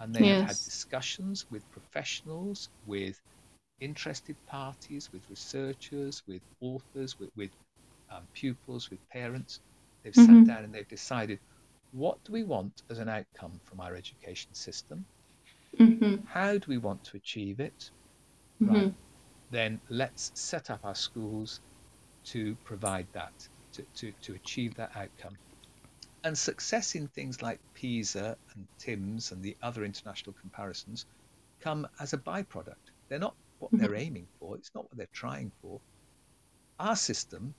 and they have had discussions with professionals, with interested parties, with researchers, with authors, with, with um, pupils, with parents. They've sat mm-hmm. down and they've decided what do we want as an outcome from our education system? Mm-hmm. How do we want to achieve it? Mm-hmm. Right. Then let's set up our schools to provide that, to, to, to achieve that outcome. And success in things like PISA and TIMSS and the other international comparisons come as a byproduct. They're not what they're aiming for, it's not what they're trying for. Our system,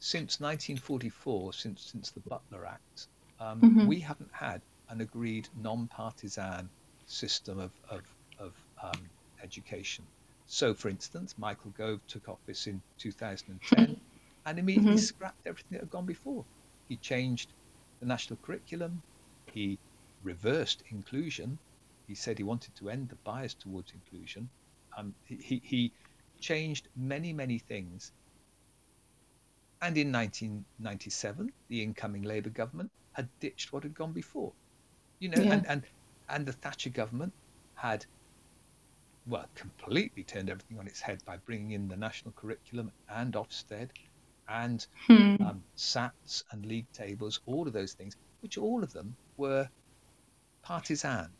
since 1944, since, since the Butler Act, um, we haven't had an agreed non partisan system of, of, of um, education. So, for instance, Michael Gove took office in 2010 and immediately scrapped everything that had gone before. He changed the national curriculum, he reversed inclusion, he said he wanted to end the bias towards inclusion. Um, he, he, he changed many, many things. And in 1997, the incoming Labour government had ditched what had gone before. You know, Yeah. and, and, and the Thatcher government had well, completely turned everything on its head by bringing in the national curriculum and Ofsted and um, SATs and league tables, all of those things, which all of them were partisan.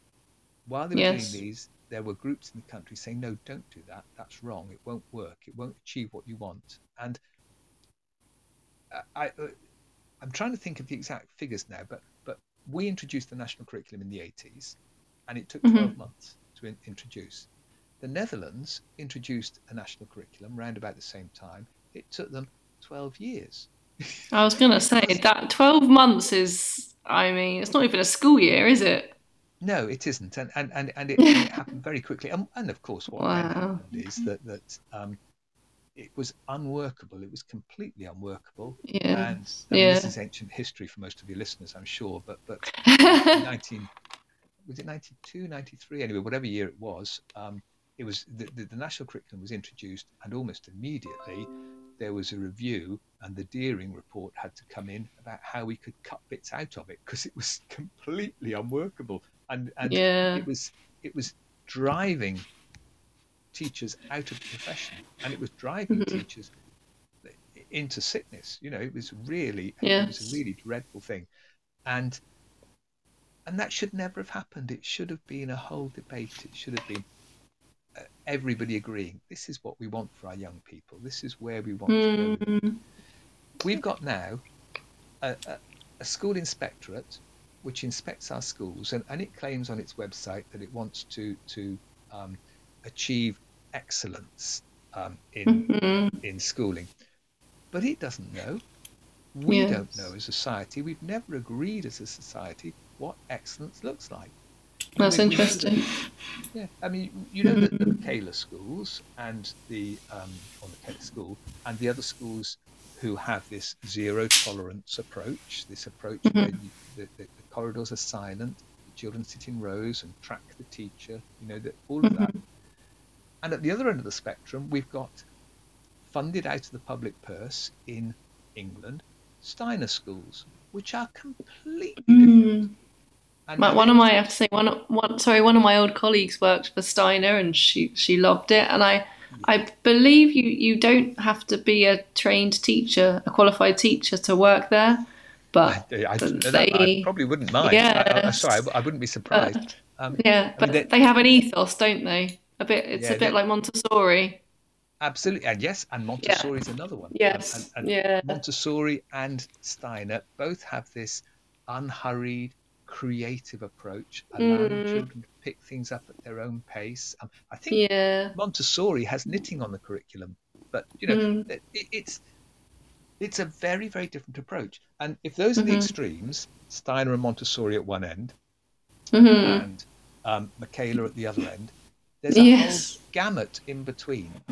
While they were Yes. doing these, there were groups in the country saying, no, don't do that. That's wrong. It won't work. It won't achieve what you want. And I, I'm trying to think of the exact figures now, but, but we introduced the national curriculum in the 80s, and it took 12 months to in- introduce. The Netherlands introduced a national curriculum round about the same time. It took them 12 years. I was going to say that 12 months is, I mean, it's not even a school year, is it? No, it isn't, and and and, and it, it happened very quickly. And, and of course, what Wow. happened is that that um, it was unworkable. It was completely unworkable. Yes, And I mean, yeah. this is ancient history for most of your listeners, I'm sure. But but 19 was it 92, 93? Anyway, whatever year it was, um, it was the, the, the national curriculum was introduced, and almost immediately there was a review, and the Dearing report had to come in about how we could cut bits out of it because it was completely unworkable, and and Yeah. it was it was driving teachers out of the profession, and it was driving Mm-hmm. teachers into sickness. You know, it was really it was a really dreadful thing, and and that should never have happened. It should have been a whole debate. It should have been uh, everybody agreeing this is what we want for our young people. This is where we want to go. with it." Mm, We've got now a, a, a school inspectorate which inspects our schools, and, and it claims on its website that it wants to to um, achieve excellence um, in mm-hmm. in schooling, but it doesn't know. We don't know as a society. We've never agreed as a society what excellence looks like. That's know that- interesting. Yeah, I mean, you know that the Michaela schools and the um, or Michaela school and the other schools who have this zero tolerance approach, this approach where you, the, the, the corridors are silent, the children sit in rows and track the teacher, you know, that all of that. And at the other end of the spectrum, we've got funded out of the public purse in England Steiner schools, which are completely different. My, one of my, I have to say, one, one, sorry, one of my old colleagues worked for Steiner, and she she loved it. And I, I believe you you don't have to be a trained teacher, a qualified teacher, to work there. But I, I, that- I they- probably wouldn't mind. I, I, sorry, I, wouldn't be surprised. Um, yeah, but they- they have an ethos, don't they? A bit. It's Yeah, a bit they- like Montessori. Absolutely, and yes, and Montessori is another one. Yes, and, and, yeah. Montessori and Steiner both have this unhurried, creative approach, allowing Mm. children to pick things up at their own pace. Um, I think Yeah. Montessori has knitting on the curriculum, but you know, Mm. it, it's it's a very very different approach. And if those are the Mhm. extremes, Steiner and Montessori at one end, hmm and um, Michaela at the other end. There's a Yes. whole gamut in between,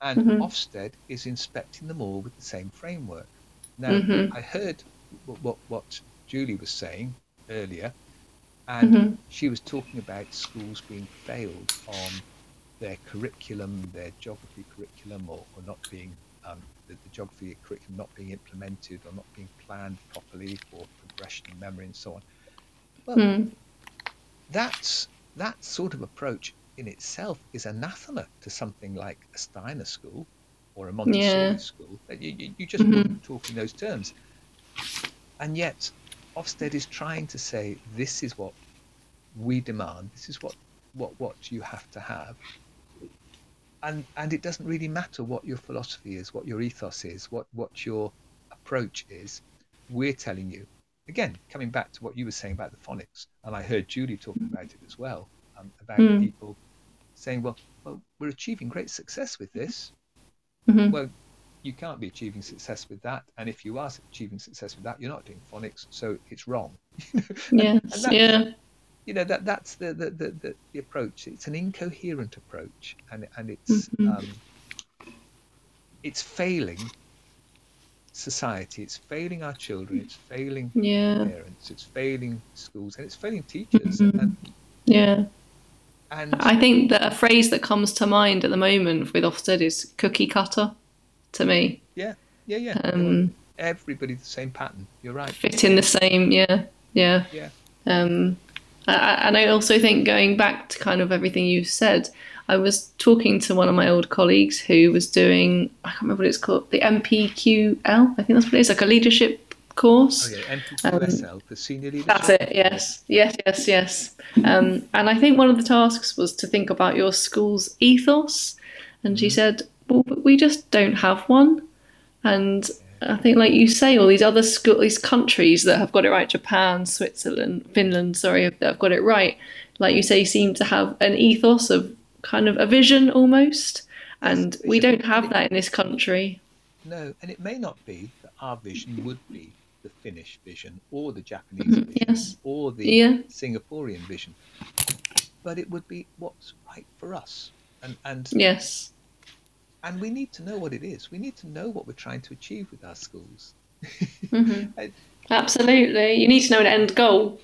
and Mhm. Ofsted is inspecting them all with the same framework. Now, Mhm. I heard what, what, what Julie was saying earlier, and Mhm. she was talking about schools being failed on their curriculum, their geography curriculum, or, or not being um, the, the geography curriculum not being implemented or not being planned properly for progression in memory and so on. Well, Mm. that's that sort of approach in itself is anathema to something like a Steiner school or a Montessori Yeah. school. You, you, you just Mhm. wouldn't talk in those terms. And yet, Ofsted is trying to say this is what we demand. This is what what what you have to have. And and it doesn't really matter what your philosophy is, what your ethos is, what what your approach is. We're telling you again, coming back to what you were saying about the phonics, and I heard Julie talking about it as well, um, about Mm. people saying, well, well, we're achieving great success with this. Mhm. Well, you can't be achieving success with that, and if you are achieving success with that, you're not doing phonics, so it's wrong. Yes. Yeah. You know that that's the the, the, the, the approach. It's an incoherent approach, and and it's Mhm. um, it's failing society. It's failing our children. It's failing Yeah. parents. It's failing schools, and it's failing teachers. Mhm. And, Yeah. And I think that a phrase that comes to mind at the moment with Ofsted is cookie cutter to me. yeah, yeah, yeah. Um, Everybody the same pattern. You're right. fit in the same, yeah, yeah. Yeah. Um, I- I- and I also think going back to kind of everything you've said, I was talking to one of my old colleagues who was doing, I can't remember what it's called, the MPQL, I think that's what it is, like a leadership course. Oh yeah, NPQSL, the senior leadership. That's it. Yes, yes, yes, yes. Um, and I think one of the tasks was to think about your school's ethos. And she said, "Well, we just don't have one." And I think, like you say, all these other school, these countries that have got it right, Japan, Switzerland, Finland, sorry, that have got it right, like you say, seem to have an ethos of kind of a vision almost. And we it's a- don't have that in this country. No, and it may not be that our vision would be the Finnish vision or the Japanese Mhm, vision yes. or the Yeah. Singaporean vision, but it would be what's right for us. And and Yes. and we need to know what it is. We need to know what we're trying to achieve with our schools. Mhm. I- Absolutely. You need to know an end goal.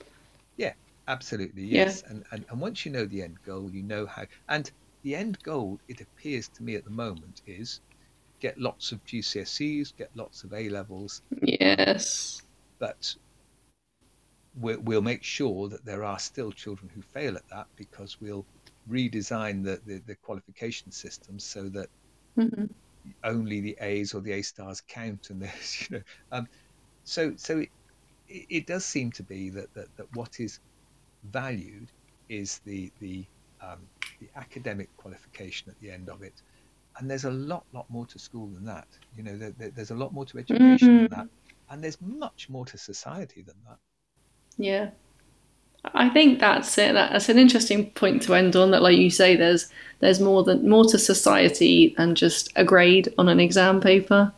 Yeah, absolutely, Yeah. yes. And, and and once you know the end goal, you know how. And the end goal, it appears to me at the moment, is get lots of GCSEs, get lots of A levels, Yes. but we'll, we'll make sure that there are still children who fail at that because we'll redesign the, the, the qualification system so that Mhm. only the A's or the A stars count and there's you know um, so so it, it it does seem to be that, that, that what is valued is the the um, the academic qualification at the end of it and there's a lot lot more to school than that you know there, there- there's a lot more to education than Mhm. that and there's much more to society than that Yeah. I think that's it. That's an interesting point to end on. That, like you say, there's there's more than more to society than just a grade on an exam paper.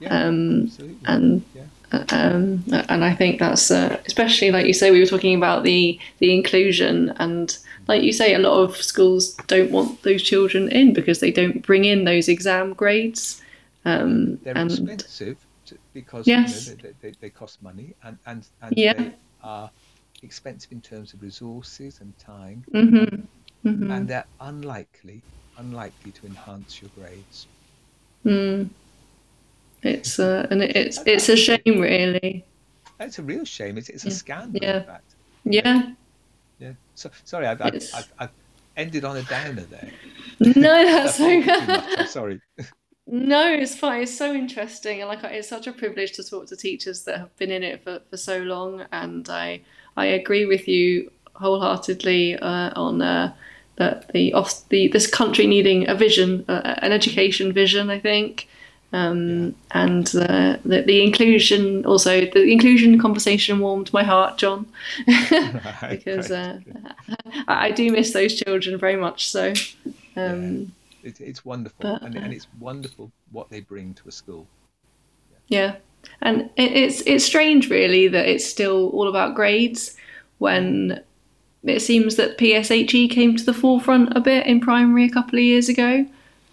yeah Um, absolutely and yeah um, and I think that's uh, especially like you say we were talking about the the inclusion and like you say a lot of schools don't want those children in because they don't bring in those exam grades. Um, They're and expensive because Yes. you know, they, they, they cost money and and, and Yeah. they are expensive in terms of resources and time, Mhm, mhm. and they're unlikely unlikely to enhance your grades. Mm. It's uh, and it's it's a shame, really. It's a real shame. It's, it's a Yeah. scandal, Yeah. in fact. Yeah. Yeah. So sorry, I've, I've, I've, I've ended on a downer there. No, that's That's so too. I'm sorry. No, it's fine. It's so interesting, and like it's such a privilege to talk to teachers that have been in it for, for so long. And I I agree with you wholeheartedly uh, on uh, that the off the this country needing a vision, uh, an education vision. I think. Um, and uh, the, the inclusion also the inclusion conversation warmed my heart, John, because uh, I, I do miss those children very much. So, um, It, it's wonderful, But, and, uh, and it's wonderful what they bring to a school. Yeah, and it, it's it's strange really that it's still all about grades when it seems that PSHE came to the forefront a bit in primary a couple of years ago.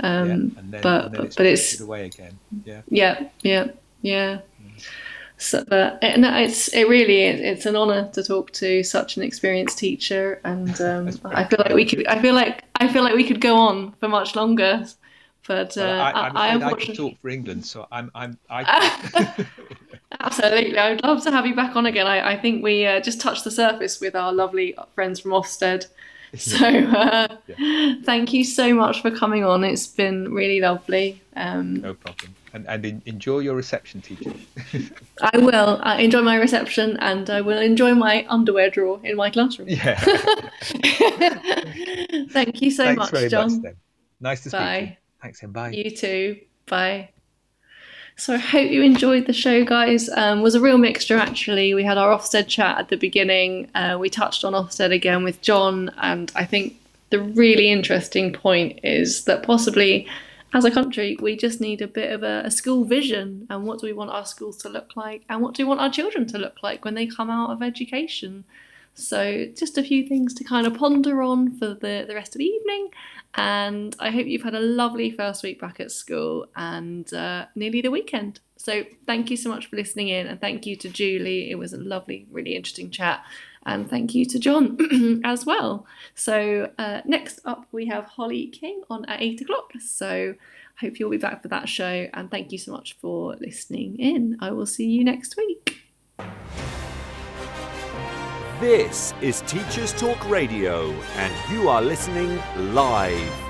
Um, yeah. And then, but and then but, it's but it's away again. Yeah. yeah yeah yeah. So, but it, no, it's it really is. It's an honour to talk to such an experienced teacher, and um, I feel like we could. I feel like I feel like we could go on for much longer. But uh, Well, I, I'm I, I afraid I, unfortunately talk for England, so I'm I'm I. Absolutely. I would love to have you back on again. I, I think we uh, just touched the surface with our lovely friends from Ofsted. So uh, thank you so much for coming on. It's been really lovely. Um, no problem. And and en- enjoy your reception, teacher. I will uh, enjoy my reception and I will enjoy my underwear drawer in my classroom. yeah. Thank you so Thanks much, very John. much. Nice to speak to you. Bye. Thanks and bye. You too. Bye. So I hope you enjoyed the show, guys. Um, was a real mixture actually. We had our Ofsted chat at the beginning. Uh, we touched on Ofsted again with John, and I think the really interesting point is that possibly, as a country, we just need a bit of a, a school vision. And what do we want our schools to look like? And what do we want our children to look like when they come out of education? So, just a few things to kind of ponder on for the, the rest of the evening. And I hope you've had a lovely first week back at school and uh, nearly the weekend. So, thank you so much for listening in. And thank you to Julie. It was a lovely, really interesting chat. And thank you to John as well. So, uh, next up, we have Holly King on at eight o'clock. So, I hope you'll be back for that show. And thank you so much for listening in. I will see you next week. This is Teachers Talk Radio, and you are listening live.